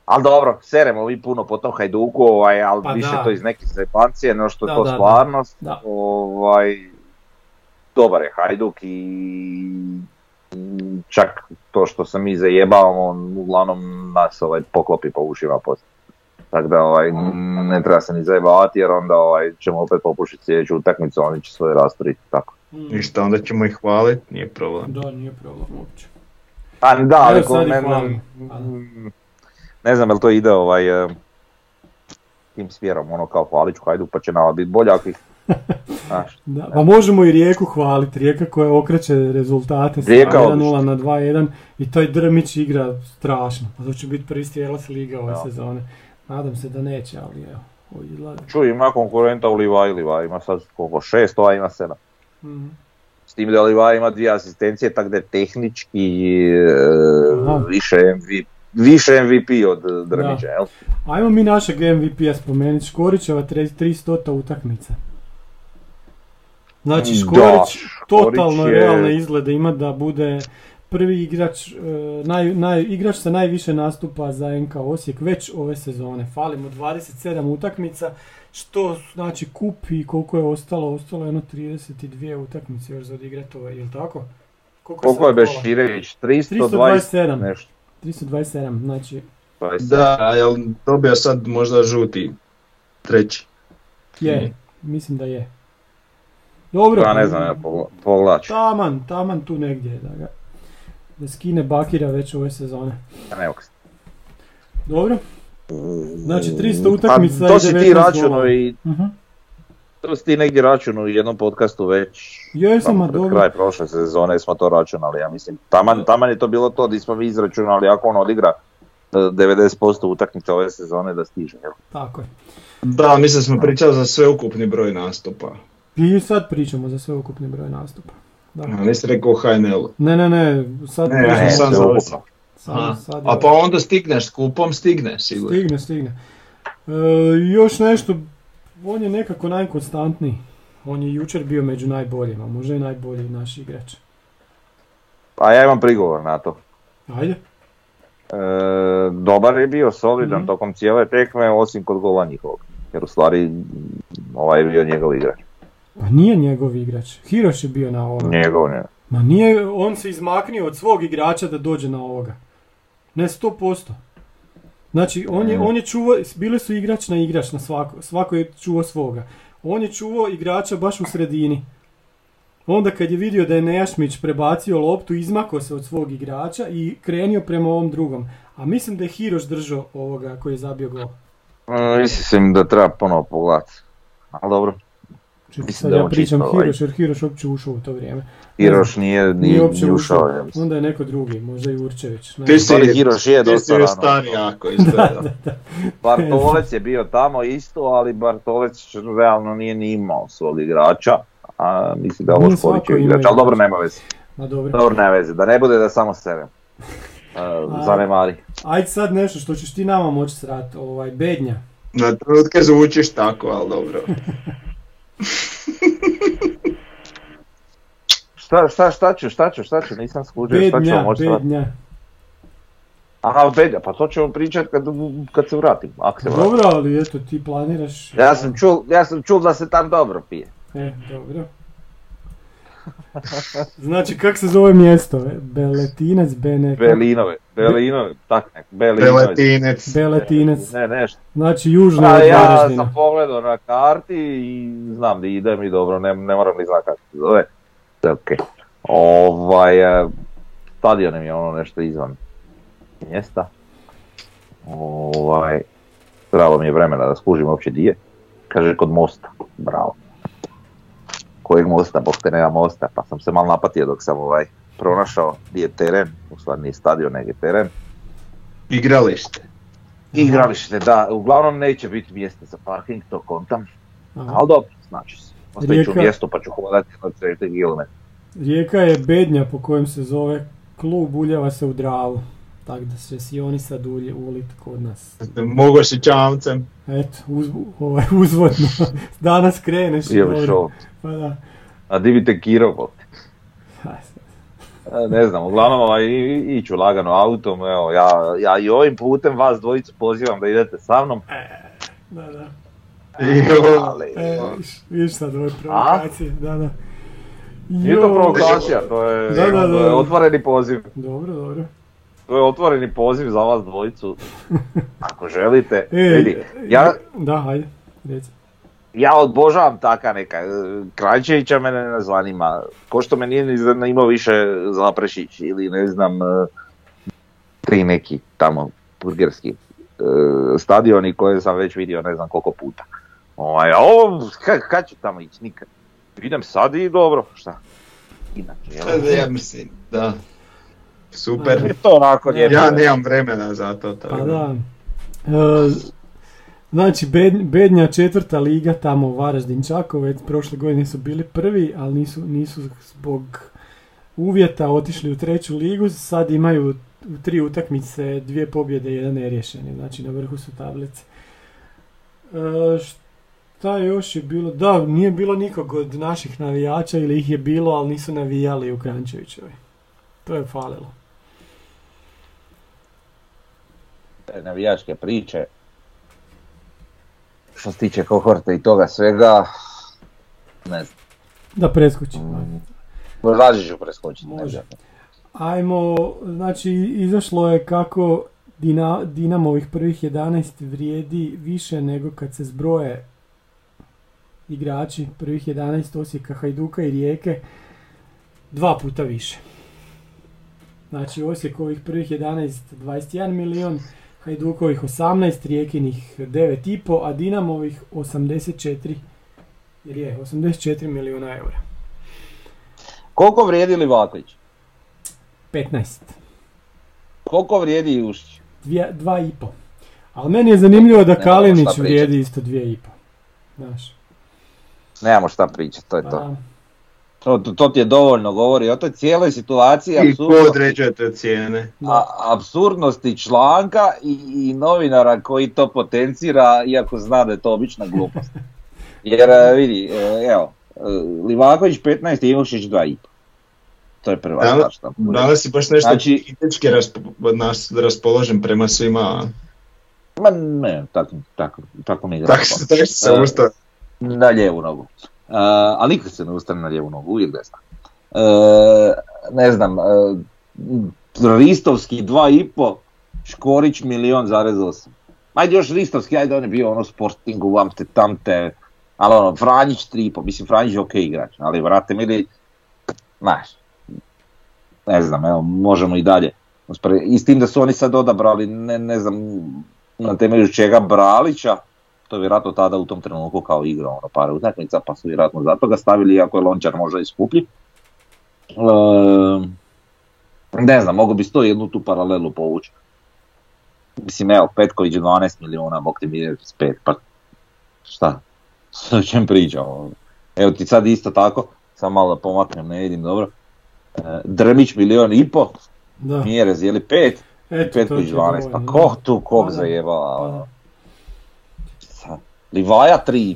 [SPEAKER 5] Ali dobro, seremo vi puno po tom Hajduku, ovaj, ali
[SPEAKER 3] Pa
[SPEAKER 5] više
[SPEAKER 3] da.
[SPEAKER 5] to iz neke zebancije, no što je to
[SPEAKER 3] da, da.
[SPEAKER 5] stvarnost.
[SPEAKER 3] Da.
[SPEAKER 5] Ovaj, dobar je Hajduk i čak to što se mi zajebavamo, on uglavnom nas ovaj, poklopi po ušima poslije. Tako da ovaj, ne treba se ni zajebavati jer onda ovaj, ćemo opet popušiti sljedeću utakmicu, oni će svoje rastoriti tako.
[SPEAKER 3] Mm.
[SPEAKER 4] Ništa, onda ćemo ih hvaliti, nije problem.
[SPEAKER 3] Da, nije problem uopće.
[SPEAKER 5] Pa da, ali ko-
[SPEAKER 3] ih
[SPEAKER 5] ne,
[SPEAKER 3] hvalim.
[SPEAKER 5] ne, ne znam jel to ide ovaj, eh, tim smjerom, ono kao hvalit ću Hajduk pa će nama biti bolje ako ih,
[SPEAKER 3] Da, pa možemo i Rijeku hvaliti, Rijeka koja okreće rezultate sa
[SPEAKER 5] Rijeka
[SPEAKER 3] 1-0 na 2-1 i taj Drmić igra strašno. Pa to će biti prvi stijelac Liga ove
[SPEAKER 5] Da.
[SPEAKER 3] sezone. Nadam se da neće, ali evo.
[SPEAKER 5] Čuj, ima konkurenta u Livaj, Livaj ima sad koliko, šest, ovaj ima sedam.
[SPEAKER 3] Mhm.
[SPEAKER 5] S tim da Livaj ima dvije asistencije, tako da je tehnički e, više, MVP, više MVP od e, Drmića, jel?
[SPEAKER 3] Ajmo mi našeg MVP-a spomenuti, Škorićeva 300 utakmica. Znači Škorić
[SPEAKER 5] da, Škorić
[SPEAKER 3] totalno
[SPEAKER 5] je-
[SPEAKER 3] realne izglede ima da bude prvi igrač, e, naj, naj, igrač sa najviše nastupa za NK Osijek već ove sezone. Fali mu 27 utakmica, što znači kup i koliko je ostalo, ostalo je jedno 32 utakmice još za odigrati ovaj, jel tako?
[SPEAKER 5] Koliko je
[SPEAKER 3] sad kola?
[SPEAKER 5] Beširević? 320
[SPEAKER 3] 327.
[SPEAKER 5] nešto.
[SPEAKER 3] 327, znači
[SPEAKER 5] 20.
[SPEAKER 4] Da, jel dobio sad možda žuti treći?
[SPEAKER 3] je, mislim da je. Dobro,
[SPEAKER 5] Ja ne
[SPEAKER 3] pa-
[SPEAKER 5] znam, ja ću.
[SPEAKER 3] Taman, taman tu negdje je da ga da skine Bakira već ove sezone.
[SPEAKER 5] Ga.
[SPEAKER 3] Dobro? Znači 300 utakmica
[SPEAKER 5] Pa, to si
[SPEAKER 3] 19
[SPEAKER 5] ti računao
[SPEAKER 3] golova.
[SPEAKER 5] i
[SPEAKER 3] Mhm.
[SPEAKER 5] to si ti negdje računao u jednom podcastu već
[SPEAKER 3] Jesam, a
[SPEAKER 5] pred
[SPEAKER 3] dobro.
[SPEAKER 5] kraj prošle sezone smo to računali, ja mislim. Taman, taman je to bilo to di smo mi izračunali ako on odigra e, 90% utakmica ove sezone da stiže. Jel?
[SPEAKER 3] Tako je.
[SPEAKER 4] Da, mislim smo pričali za sveukupni broj nastupa.
[SPEAKER 3] I sad pričamo za sveukupni broj nastupa. Da.
[SPEAKER 4] A nisi rekao o HNL-u.
[SPEAKER 3] Ne, ne, ne, sad
[SPEAKER 4] Ne, ne, sam za.
[SPEAKER 3] Sad-
[SPEAKER 4] A pa onda stigneš s kupom, stigne sigurno.
[SPEAKER 3] Stigne, stigne. E, još nešto, on je nekako najkonstantniji. On je jučer bio među najboljima, možda i najbolji naš igrač.
[SPEAKER 5] A ja imam prigovor na to.
[SPEAKER 3] Ajde.
[SPEAKER 5] E, dobar je bio, solidan
[SPEAKER 3] Mhm.
[SPEAKER 5] tokom cijele tekme, osim kod gola njihovog. Jer u stvari ovaj je bio njegov igrač.
[SPEAKER 3] Pa nije njegov igrač. Hiroš je bio na ovom.
[SPEAKER 5] Njegov, ne.
[SPEAKER 3] Ma nije, on se izmaknio od svog igrača da dođe na ovoga. Ne 100%. Znači, on je,
[SPEAKER 5] Mhm.
[SPEAKER 3] on je čuvao, bili su igrač na igrač na svako, svako je čuvao svoga. On je čuvao igrača baš u sredini. Onda kad je vidio da je Nejašmić prebacio loptu, izmakao se od svog igrača i krenio prema ovom drugom. A mislim da je Hiroš držao ovoga koji je zabio gol.
[SPEAKER 5] E, Mislim da treba ponovo pogledati. Ali dobro,
[SPEAKER 3] Čekaj, sad
[SPEAKER 5] je
[SPEAKER 3] ja pričam
[SPEAKER 5] čisto ovaj-
[SPEAKER 3] Hiroš jer Hiroš uopće ušao u to vrijeme.
[SPEAKER 5] Hiroš nije,
[SPEAKER 3] Nije
[SPEAKER 5] nije,
[SPEAKER 3] uopće
[SPEAKER 5] ušao.
[SPEAKER 3] ušao.
[SPEAKER 5] ja mislim.
[SPEAKER 3] Onda je neko drugi, možda Jurčević. ne
[SPEAKER 4] Ti.
[SPEAKER 5] Ali Hiroš je
[SPEAKER 4] ti
[SPEAKER 5] dosta
[SPEAKER 4] si
[SPEAKER 5] rano.
[SPEAKER 4] star jako izgleda.
[SPEAKER 5] Bartolec je bio tamo isto, ali Bartolec realno nije ni imao svog igrača. A mislim da je ovo
[SPEAKER 3] svako ima
[SPEAKER 5] igrač, ali dobro nema veze.
[SPEAKER 3] Ma dobro.
[SPEAKER 5] Dobro, nema veze, da ne bude da samo sebe. Uh, zanemari.
[SPEAKER 3] Ajde sad nešto što ćeš ti nama moći srat, ovaj, bednja.
[SPEAKER 4] Na trenutke zvučiš tako, ali dobro.
[SPEAKER 5] Šta, šta, šta ću, šta ću, šta ću, nisam skužio, šta ću
[SPEAKER 3] Bednja,
[SPEAKER 5] sad?
[SPEAKER 3] bednja.
[SPEAKER 5] Aha, Bedja, pa to ćemo pričat kad, kad se vratim, ako se vratim.
[SPEAKER 3] Dobro, ali eto ti planiraš...
[SPEAKER 5] Ja sam čul, ja sam čul da se tam dobro pije.
[SPEAKER 3] E, dobro. Znači, kak se zove mjesto? e? Beletinac, Bene...
[SPEAKER 5] Belinove, Belinove, tak nek, Belinove.
[SPEAKER 4] Beletinec.
[SPEAKER 3] Beletinac.
[SPEAKER 5] Ne, nešto.
[SPEAKER 3] Znači, južno
[SPEAKER 5] A
[SPEAKER 3] od
[SPEAKER 5] ja sam pogledao na karti i znam da idem i dobro, ne, ne moram ni znati kako se zove. Okej. Ovaj, e, stadion mi je ono nešto izvan mjesta. Ovaj, trebalo mi je vremena da skužim uopće di je. Kaže kod mosta, bravo. Kojeg mosta, bog te nema mosta, pa sam se malo napatio dok sam ovaj pronašao di je teren, u stvari nije stadion, nego je teren.
[SPEAKER 4] Igralište.
[SPEAKER 5] Igralište, da, uglavnom neće biti mjesta za parking, to kontam.
[SPEAKER 3] Aha.
[SPEAKER 5] Ali dobro, znači se. Ostavit ću
[SPEAKER 3] Rijeka-
[SPEAKER 5] mjesto pa ću hodati od 4 km.
[SPEAKER 3] Rijeka je bednja po kojem se zove klub uljeva se u Dravu. Tako da će si oni sad ulje ulit kod nas.
[SPEAKER 4] Mogu si čamcem.
[SPEAKER 3] Eto, uz, ovaj, uzvodno, danas kreneš.
[SPEAKER 7] Idemo
[SPEAKER 3] dobro.
[SPEAKER 7] show.
[SPEAKER 3] Pa da.
[SPEAKER 7] A di bi te Kirovo? E, Ne znam, uglavnom ovaj, i- iću lagano autom, evo, ja, ja i ovim putem vas dvojicu pozivam da idete sa mnom.
[SPEAKER 3] Da, da.
[SPEAKER 7] Ali,
[SPEAKER 3] E, viš, viš sad ove provokacije, da, da.
[SPEAKER 7] nije to provokacija, to je,
[SPEAKER 3] Da, da, da.
[SPEAKER 7] to je otvoreni poziv.
[SPEAKER 3] Dobro, dobro.
[SPEAKER 7] To je otvoreni poziv za vas dvojicu. Ako želite,
[SPEAKER 3] E,
[SPEAKER 7] vidi, ja,
[SPEAKER 3] Da, hajde, reci.
[SPEAKER 7] ja odbožavam taka neka, e, Krajčevića mene ne zanima, ko što me nije ni zanimao više Zaprešić ili ne znam, e, tri neki tamo burgerski e, stadioni koje sam već vidio ne znam koliko puta. Ovaj, a ovo, ka- kad ću tamo ići, nikad. Idem sad i dobro, šta? Inače, jel?
[SPEAKER 4] Ja mislim, da. Super.
[SPEAKER 7] Je to onako lijepo.
[SPEAKER 4] Ja nemam vremena za to. tako
[SPEAKER 3] Pa da. E, znači, Bed- Bednja četvrta liga, tamo Varaždin Čakovec, prošle godine su bili prvi, ali nisu, nisu zbog uvjeta otišli u treću ligu, sad imaju u tri utakmice dvije pobjede, jedan neriješeni, znači na vrhu su tablice. E, šta još je bilo? Da, nije bilo nikog od naših navijača ili ih je bilo, ali nisu navijali u Krančevićevoj. To je falilo.
[SPEAKER 5] Te navijačke priče. Što se tiče kohorte i toga svega, ne znam,
[SPEAKER 3] Da preskočim.
[SPEAKER 5] laži ću preskočiti.
[SPEAKER 3] Može. Ajmo, znači izašlo je kako Dina, Dinamovih prvih 11 vrijedi više nego kad se zbroje igrači prvih 11 Osijeka, Hajduka i Rijeke dva puta više. Znači Osijekovih prvih 11 21 milion, Hajdukovih 18, Rijekinih 9,5, a Dinamovih 84 jer je 84 milijuna eura.
[SPEAKER 5] Koliko vrijedi Livaković?
[SPEAKER 3] 15.
[SPEAKER 5] Koliko vrijedi Jušić?
[SPEAKER 3] Dvije, dva i po. Ali meni je zanimljivo da
[SPEAKER 5] Nemamo
[SPEAKER 3] Kalinić vrijedi isto dvije i po. Znaš.
[SPEAKER 5] Nemamo šta pričati, to je
[SPEAKER 3] pa
[SPEAKER 5] to. To, to, to ti je dovoljno govori o toj cijeloj situaciji,
[SPEAKER 4] I ko
[SPEAKER 5] apsurdnosti,
[SPEAKER 4] određuje te cijene?
[SPEAKER 5] a, apsurdnosti članka i, i novinara koji to potencira, iako zna da je to obična glupost. Jer e, vidi, e, evo, e, Livaković 15 i Ivušić 2,5. To je prva
[SPEAKER 4] Da,
[SPEAKER 5] stvar.
[SPEAKER 4] Da li si baš nešto
[SPEAKER 5] Znači-
[SPEAKER 4] kritički raspo- nas, raspoložen prema svima?
[SPEAKER 5] Ma ne, tako, tako, tako mi je
[SPEAKER 4] Tako tako se ustao.
[SPEAKER 5] Na lijevu nogu. Ali nikad se ne ustane na lijevu nogu, uvijek desna. Uh, ne znam, uh, Ristovski 2,5, Škorić milion zarez osam. Ajde još Ristovski, ajde on je bio ono sportingu, vamte tamte, ali ono, Franjić 3,5, mislim Franjić je ok igrač, ali vrate mili, znaš, ne znam, evo, možemo i dalje. I s tim da su oni sad odabrali, ne, ne znam, na temelju čega Bralića, to je vjerojatno tada u tom trenutku kao igrao ono par utakmica, pa su vjerojatno zato ga stavili, iako je Lončar možda i skuplji. Ehm, ne znam, mogu bi sto jednu tu paralelu povući. Mislim, evo, Petković 12 milijuna, Bog ti mi 5, pa šta? O čem pričam? ono? Evo ti sad isto tako, sam malo da pomaknem, ne vidim dobro. E, Drmić milion i po,
[SPEAKER 3] Da.
[SPEAKER 5] Mjerez je li 5,
[SPEAKER 3] Eto,
[SPEAKER 5] Petković
[SPEAKER 3] to ti je
[SPEAKER 5] 12, pa ko tu kog zajebala?
[SPEAKER 3] pa
[SPEAKER 5] ono?
[SPEAKER 3] da.
[SPEAKER 5] Sad, Livaja 3,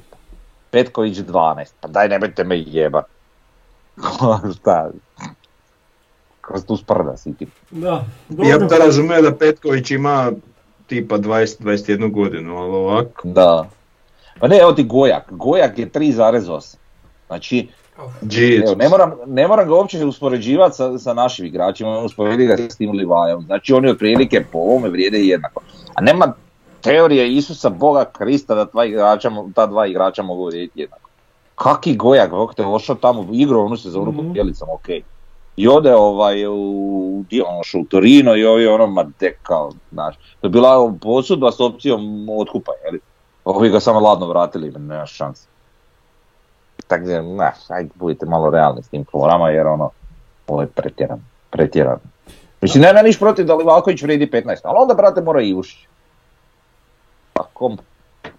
[SPEAKER 5] Petković 12, pa daj nemojte me jebat. Šta? Ko se tu sprda si ti?
[SPEAKER 3] Da,
[SPEAKER 4] Ja bi to razumio da Petković ima tipa 20-21 godinu, ali ovako.
[SPEAKER 5] Da. Pa ne, evo ti Gojak. Gojak je 3,8. Znači, evo, ne, moram, ne moram ga uopće uspoređivati sa, sa našim igračima, usporedi ga s tim Livajom. Znači oni otprilike po ovome vrijede jednako. A nema teorije Isusa Boga Krista da dva igrača, ta dva igrača mogu vrijediti jednako. Kaki Gojak, Bog te ošao tamo, igrao onu sezonu
[SPEAKER 3] Mhm.
[SPEAKER 5] pod Bjelicom, ok. I ode ovaj, u, ono, u Torino i ovi ono, ma de, kao, znaš. To je bila posudba s opcijom otkupa, jeli. Ovi ga samo ladno vratili, nema šanse. Tako da, znaš, ajde budite malo realni s tim kvorama jer ono, ovo je pretjeran, pretjeran. Mislim, nema niš protiv da Livaković vrijedi 15, ali onda, brate, mora i Ivušić. Pa kom,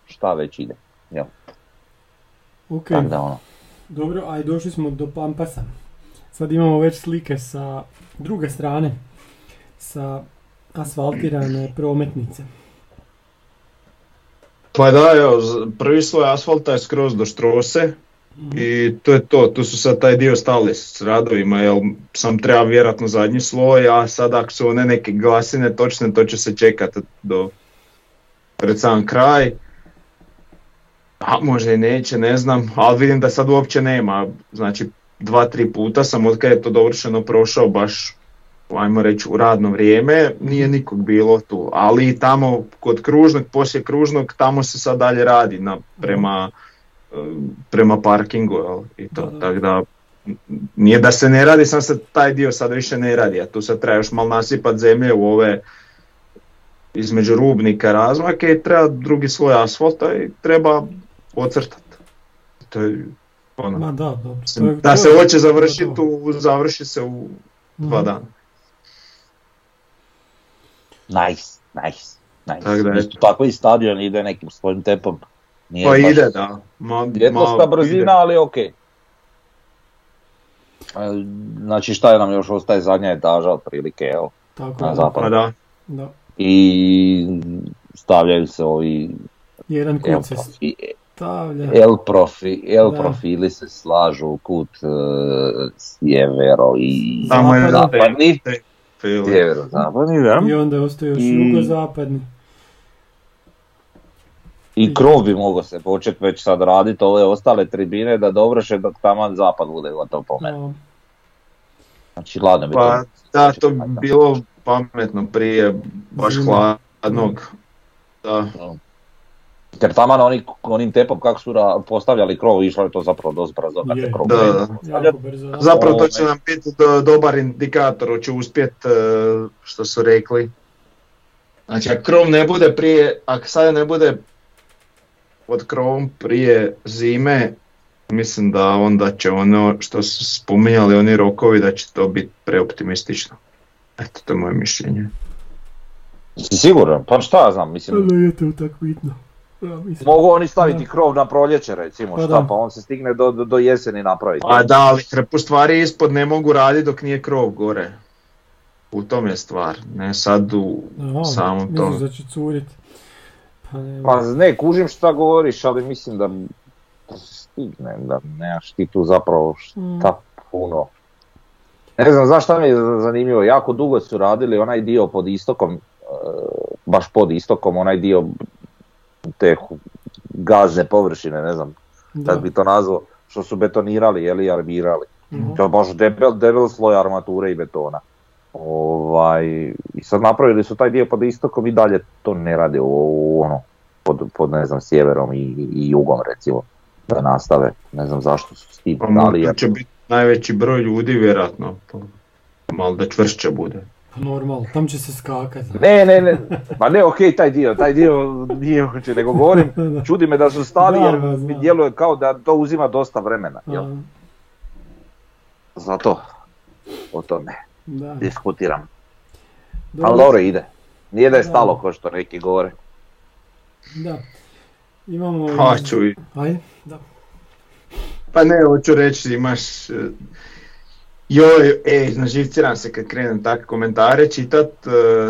[SPEAKER 5] šta već ide, jel?
[SPEAKER 3] Ok,
[SPEAKER 5] Tako da ono,
[SPEAKER 3] dobro, aj došli smo do Pampasa. Sad imamo već slike sa druge strane, sa asfaltirane prometnice.
[SPEAKER 4] Pa da, evo, prvi sloj asfalta je skroz do štrose i to je to, tu su sad taj dio stali s radovima, jel sam treba vjerojatno zadnji sloj, a sad ako su one neke glasine točne, to će se čekati do pred sam kraj. A možda i neće, ne znam, ali vidim da sad uopće nema, znači dva, tri puta sam od kad je to dovršeno prošao baš ajmo reći u radno vrijeme, nije nikog bilo tu, ali i tamo kod kružnog, poslije kružnog, tamo se sad dalje radi na, prema, eh, prema parkingu, jel, i to,
[SPEAKER 3] Da, da.
[SPEAKER 4] tako da nije da se ne radi, sam se taj dio sad više ne radi, a tu sad treba još malo nasipat zemlje u ove između rubnika razmake i treba drugi sloj asfalta i treba ocrtati. To je ono,
[SPEAKER 3] Ma da, dobro. to je-
[SPEAKER 4] da se
[SPEAKER 3] je-
[SPEAKER 4] hoće završiti,
[SPEAKER 3] to.
[SPEAKER 4] u, završi se u dva
[SPEAKER 3] Mhm.
[SPEAKER 4] dana.
[SPEAKER 5] Nice, nice, nice.
[SPEAKER 4] Tako da,
[SPEAKER 5] Isto tako i stadion ide nekim svojim tempom. Nije
[SPEAKER 4] Pa
[SPEAKER 5] baš
[SPEAKER 4] ide, da. Ma,
[SPEAKER 5] Jednosta
[SPEAKER 4] ma,
[SPEAKER 5] brzina,
[SPEAKER 4] ide.
[SPEAKER 5] ali ok. E, Znači šta je nam još ostaje zadnja etaža otprilike, evo.
[SPEAKER 3] Tako
[SPEAKER 5] Na
[SPEAKER 3] je,
[SPEAKER 5] zapad.
[SPEAKER 4] Pa da.
[SPEAKER 3] da.
[SPEAKER 5] I stavljaju se ovi
[SPEAKER 3] Jedan
[SPEAKER 5] L,
[SPEAKER 3] kut se
[SPEAKER 5] profi,
[SPEAKER 3] stavlja.
[SPEAKER 5] L, profi, L
[SPEAKER 3] Da.
[SPEAKER 5] profili se slažu u kut e, sjevero i
[SPEAKER 4] Tamo je
[SPEAKER 5] zapadni. Sjevero, zapadni, da.
[SPEAKER 3] I onda ostaje još
[SPEAKER 5] I-
[SPEAKER 3] jugozapadni.
[SPEAKER 5] I krov bi mogao se početi već sad raditi ove ostale tribine da dovrše dok taman zapad bude gotov po meni. Znači ladno bi
[SPEAKER 4] Pa
[SPEAKER 5] to...
[SPEAKER 4] da, to bi bilo pametno prije baš hladnog. Da.
[SPEAKER 5] Jer taman oni, onim tepom kako su ra- postavljali krov, išlo je to zapravo dosta brzo
[SPEAKER 3] Je.
[SPEAKER 5] krov
[SPEAKER 4] Da, da.
[SPEAKER 3] brzo. da.
[SPEAKER 4] Zapravo to
[SPEAKER 5] Ovaj.
[SPEAKER 4] će nam biti do- dobar indikator, hoće uspjet e, što su rekli. Znači ako krov ne bude prije, ako sad ne bude pod krovom prije zime, mislim da onda će ono što su spominjali oni rokovi da će to biti preoptimistično. Eto, to je moje mišljenje.
[SPEAKER 5] Si siguran? Pa šta ja znam, mislim,
[SPEAKER 3] Ali je to tako bitno. Ja, mislim.
[SPEAKER 5] mogu oni staviti
[SPEAKER 3] Da.
[SPEAKER 5] krov na proljeće recimo,
[SPEAKER 3] Pa
[SPEAKER 5] šta,
[SPEAKER 3] da.
[SPEAKER 5] pa on se stigne do, do, do jeseni napraviti.
[SPEAKER 4] A da, ali hrpu stvari ispod ne mogu raditi dok nije krov gore. U tom je stvar, ne sad u
[SPEAKER 3] Aha,
[SPEAKER 4] samom tom.
[SPEAKER 3] da će curit. Pa ne,
[SPEAKER 5] Pa ne, kužim šta govoriš, ali mislim da da se stigne, da nemaš ti tu zapravo šta puno. Ne znam, znaš šta mi je zanimljivo, jako dugo su radili onaj dio pod istokom, e, baš pod istokom, onaj dio te gazne površine, ne znam
[SPEAKER 3] da.
[SPEAKER 5] kako bi to nazvao, što su betonirali ili armirali.
[SPEAKER 3] Mhm.
[SPEAKER 5] To je baš debel, debel sloj armature i betona. Ovaj, I sad napravili su taj dio pod istokom i dalje to ne rade u, ono, pod, pod ne znam, sjeverom i, i jugom recimo, da nastave. Ne znam zašto su s tim
[SPEAKER 4] Pa
[SPEAKER 5] dali. jer-
[SPEAKER 4] će biti najveći broj ljudi vjerojatno. Malo da čvršće bude.
[SPEAKER 3] Pa normalno, tam će se skakat.
[SPEAKER 5] Ne, ne, ne, pa ne, okej, taj dio, taj dio nije uopće, nego govorim, čudi me da su stali
[SPEAKER 3] Da,
[SPEAKER 5] jer mi djeluje kao da to uzima dosta vremena, jel? Zato, o tome
[SPEAKER 3] da.
[SPEAKER 5] diskutiram.
[SPEAKER 3] Dobro.
[SPEAKER 5] Ali dobro ide, nije da je
[SPEAKER 3] Da.
[SPEAKER 5] stalo ko što neki govore.
[SPEAKER 3] Da. Imamo...
[SPEAKER 4] Ću i-
[SPEAKER 3] Ajde, da.
[SPEAKER 4] Pa ne, hoću reći, imaš... e, Joj, ej, naživciram se kad krenem takve komentare čitat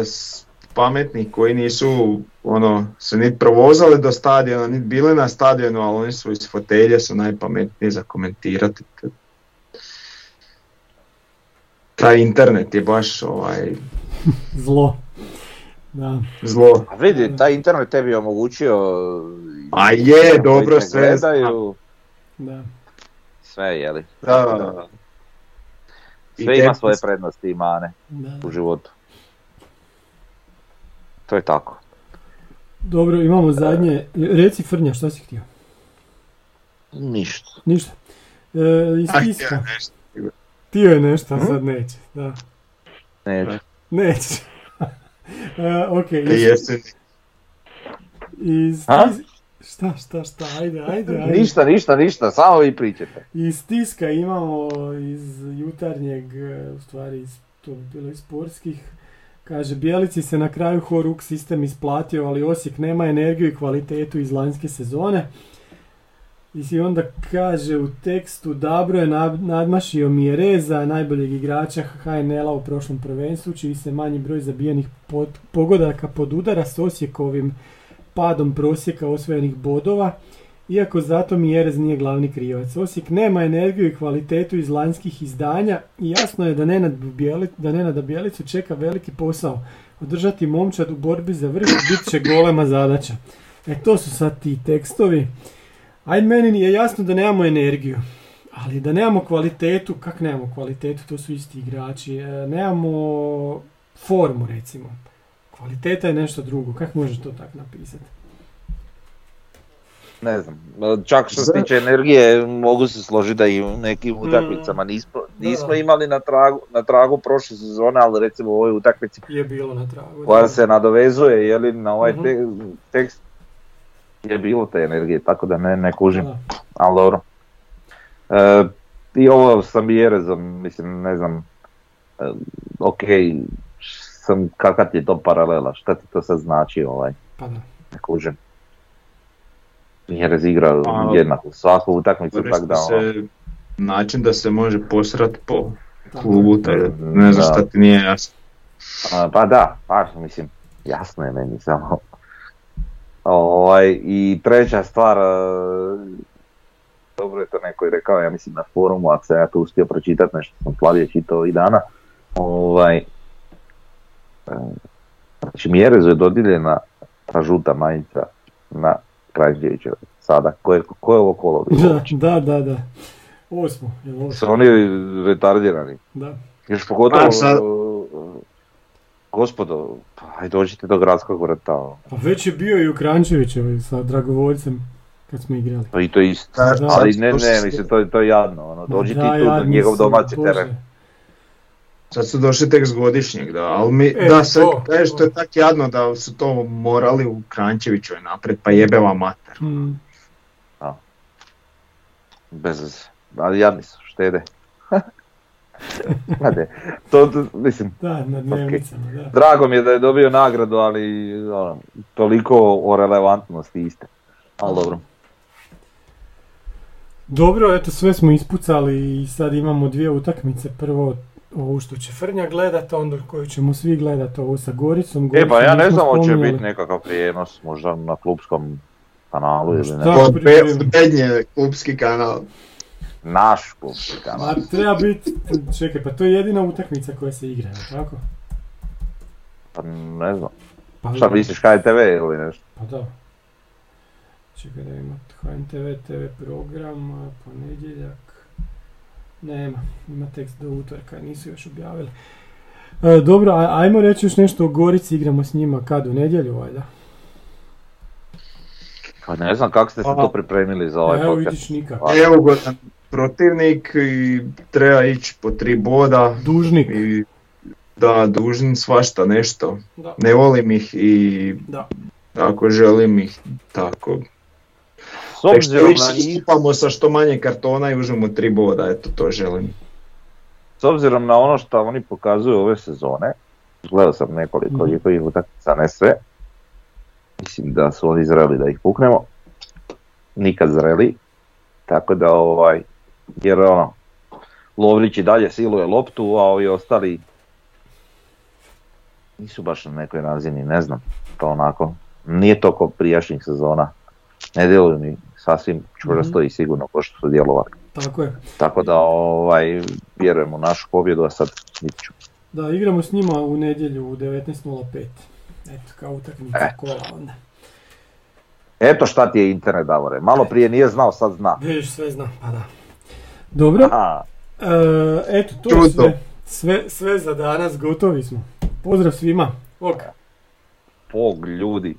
[SPEAKER 4] s pametni koji nisu ono, se niti provozali do stadiona, niti bili na stadionu, ali oni su iz fotelje su najpametniji za komentirati. Taj internet je baš ovaj,
[SPEAKER 3] Zlo. Da.
[SPEAKER 4] zlo.
[SPEAKER 5] A vidi, taj internet tebi omogućio...
[SPEAKER 4] A je, dobro, sve
[SPEAKER 5] gledaju,
[SPEAKER 3] Da.
[SPEAKER 5] Sve, jeli.
[SPEAKER 4] Da, da, da. I
[SPEAKER 5] Sve ima svoje prednosti i mane
[SPEAKER 3] da.
[SPEAKER 5] u životu. To je tako.
[SPEAKER 3] Dobro, imamo zadnje. Reci Frnja, šta si htio?
[SPEAKER 5] Ništa.
[SPEAKER 3] Ništa. E, iz tiska. Htio je nešto, a sad neće. Da.
[SPEAKER 5] Neće.
[SPEAKER 3] Neće. e, ok,
[SPEAKER 4] Te
[SPEAKER 3] iz, iz tis- Šta, šta, šta, ajde, ajde, ajde.
[SPEAKER 5] Ništa, ništa, ništa, samo vi pričate.
[SPEAKER 3] Iz tiska imamo iz jutarnjeg, u stvari iz, to bi bilo iz sportskih, kaže Bijelici se na kraju Horuk sistem isplatio, ali Osijek nema energiju i kvalitetu iz lanjske sezone. I onda kaže u tekstu Dabro je nad- nadmašio Mjereza, najboljeg igrača HNL-a u prošlom prvenstvu, čiji se manji broj zabijenih pod- pogodaka podudara s Osijekovim padom prosjeka osvojenih bodova, iako zato Mjerez nije glavni krivac. Osijek nema energiju i kvalitetu iz lanjskih izdanja i jasno je da Nenad Bjeli- da Nenada Bjelicu čeka veliki posao. Održati momčad u borbi za vrh bit će golema zadaća. E to su sad ti tekstovi. Ajde, meni je jasno da nemamo energiju, ali da nemamo kvalitetu, kak nemamo kvalitetu, to su isti igrači, e, nemamo formu recimo. Kvaliteta je nešto drugo, kak možeš to tak napisati?
[SPEAKER 5] Ne znam, čak što se tiče energije mogu se složiti da i u nekim utakmicama nismo, nismo imali na tragu, na tragu prošle sezone, ali recimo u ovoj utakmici
[SPEAKER 3] Je bilo na tragu.
[SPEAKER 5] koja
[SPEAKER 3] da.
[SPEAKER 5] se nadovezuje je li na ovaj
[SPEAKER 3] Mhm.
[SPEAKER 5] te- tekst je bilo te energije, tako da ne, ne kužim,
[SPEAKER 3] Da.
[SPEAKER 5] ali dobro. E, I ovo sa Mjerezom, mislim, ne znam, e, ok, sam, kakva ti je to paralela, šta ti to sad znači, ovaj,
[SPEAKER 3] Pa da.
[SPEAKER 5] ne kužim. Mjerez igra
[SPEAKER 4] A,
[SPEAKER 5] jednako svaku utakmicu, tako da ono,
[SPEAKER 4] se način da se može posrat po klubu,
[SPEAKER 3] je.
[SPEAKER 4] taj, ne znam šta ti nije jasno.
[SPEAKER 5] A, pa da, pa mislim, jasno je meni samo. Ovaj, I treća stvar, e, dobro je to neko i rekao, ja mislim na forumu, ako sam ja to uspio pročitati, nešto sam slavije čitao ovih dana. Ovaj, znači Mjerezu je dodijeljena ta žuta majica na Krajđevićeva. Sada, ko je, ko je ovo kolo? bilo
[SPEAKER 3] Da, da, da, da. Osmo,
[SPEAKER 5] Su oni retardirani?
[SPEAKER 3] Da.
[SPEAKER 5] Još pogotovo,
[SPEAKER 4] A, sad-
[SPEAKER 5] uh, gospodo, pa aj dođite do gradskog vrta. ono.
[SPEAKER 3] Pa već je bio i u Krančevićevoj sa Dragovoljcem kad smo igrali.
[SPEAKER 5] Pa i to isto.
[SPEAKER 3] Da.
[SPEAKER 5] Ali ne, ne, mislim, to, je- to je jadno. Ono. Dođi ti
[SPEAKER 3] Da,
[SPEAKER 5] tu na njegov domaći
[SPEAKER 3] Bože.
[SPEAKER 5] teren.
[SPEAKER 4] Sad su došli tek s godišnjeg, da, ali mi,
[SPEAKER 3] E,
[SPEAKER 4] da, sad
[SPEAKER 3] to,
[SPEAKER 4] kažeš
[SPEAKER 3] to.
[SPEAKER 4] to je tak jadno da su to morali u Krančevićoj napred, pa jebeva mater.
[SPEAKER 3] Mm,
[SPEAKER 5] Bez veze. Ali jadni su, štede. Ade, to, to, mislim,
[SPEAKER 3] da, na dnevnicama, da.
[SPEAKER 5] drago mi je da je dobio nagradu, ali ono, toliko o relevantnosti iste. Ali dobro.
[SPEAKER 3] Dobro, eto sve smo ispucali i sad imamo dvije utakmice. Prvo ovu što će Frnja gledat, onda koju ćemo svi gledat, ovu sa Goricom.
[SPEAKER 5] E pa ja ne znam hoće biti nekakav prijenos, možda na klubskom kanalu ili ne.
[SPEAKER 4] Bednje, klubski kanal.
[SPEAKER 5] Naš klubski kanal.
[SPEAKER 3] Ma treba biti, čekaj, pa to je jedina utakmica koja se igra, tako?
[SPEAKER 5] Pa ne znam.
[SPEAKER 3] Pa,
[SPEAKER 5] Šta misliš HTV ili nešto?
[SPEAKER 3] Pa da. Čekaj da ima HNTV TV program, ponedjeljak. Nema, ima tekst do utorka, nisu još objavili. E, dobro, ajmo reći još nešto o Gorici, igramo s njima kad, u nedjelju, valjda?
[SPEAKER 5] Pa ne znam kako ste se to pripremili za ovaj
[SPEAKER 3] Evo vidiš nikak.
[SPEAKER 5] Pa,
[SPEAKER 4] Neugodan protivnik i treba ići po tri boda
[SPEAKER 3] Dužnik.
[SPEAKER 4] i da, dužni svašta nešto.
[SPEAKER 3] Da.
[SPEAKER 4] Ne volim ih i
[SPEAKER 3] Da.
[SPEAKER 4] ako želim ih tako.
[SPEAKER 5] S
[SPEAKER 4] Tek što
[SPEAKER 5] obzirom na njih,
[SPEAKER 4] sa što manje kartona i užemo tri boda, eto to želim.
[SPEAKER 5] s obzirom na ono što oni pokazuju ove sezone, gledao sam nekoliko
[SPEAKER 3] Mhm.
[SPEAKER 5] njihovih utakmica, ne sve. Mislim da su oni zreli da ih puknemo. Nikad zreli. Tako da ovaj, jer ono, Lovrić i dalje siluje loptu, a ovi ostali nisu baš na nekoj razini, ne znam, to onako, nije to kao prijašnjih sezona, ne djeluju mi sasvim čvrsto i sigurno kao što su djelovali.
[SPEAKER 3] Tako je.
[SPEAKER 5] Tako da ovaj, vjerujem u našu pobjedu, a sad vidit ću.
[SPEAKER 3] Da, igramo s njima u nedjelju u 19.05. Eto, kao utakmica
[SPEAKER 5] E.
[SPEAKER 3] kola onda.
[SPEAKER 5] Eto šta ti je internet Davore, malo prije nije znao, sad zna.
[SPEAKER 3] Vidiš, sve znam, pa da. Dobro,
[SPEAKER 5] A,
[SPEAKER 3] e, eto, to je sve. sve. Sve za danas, gotovi smo. Pozdrav svima. Ok.
[SPEAKER 5] Bog ljudi.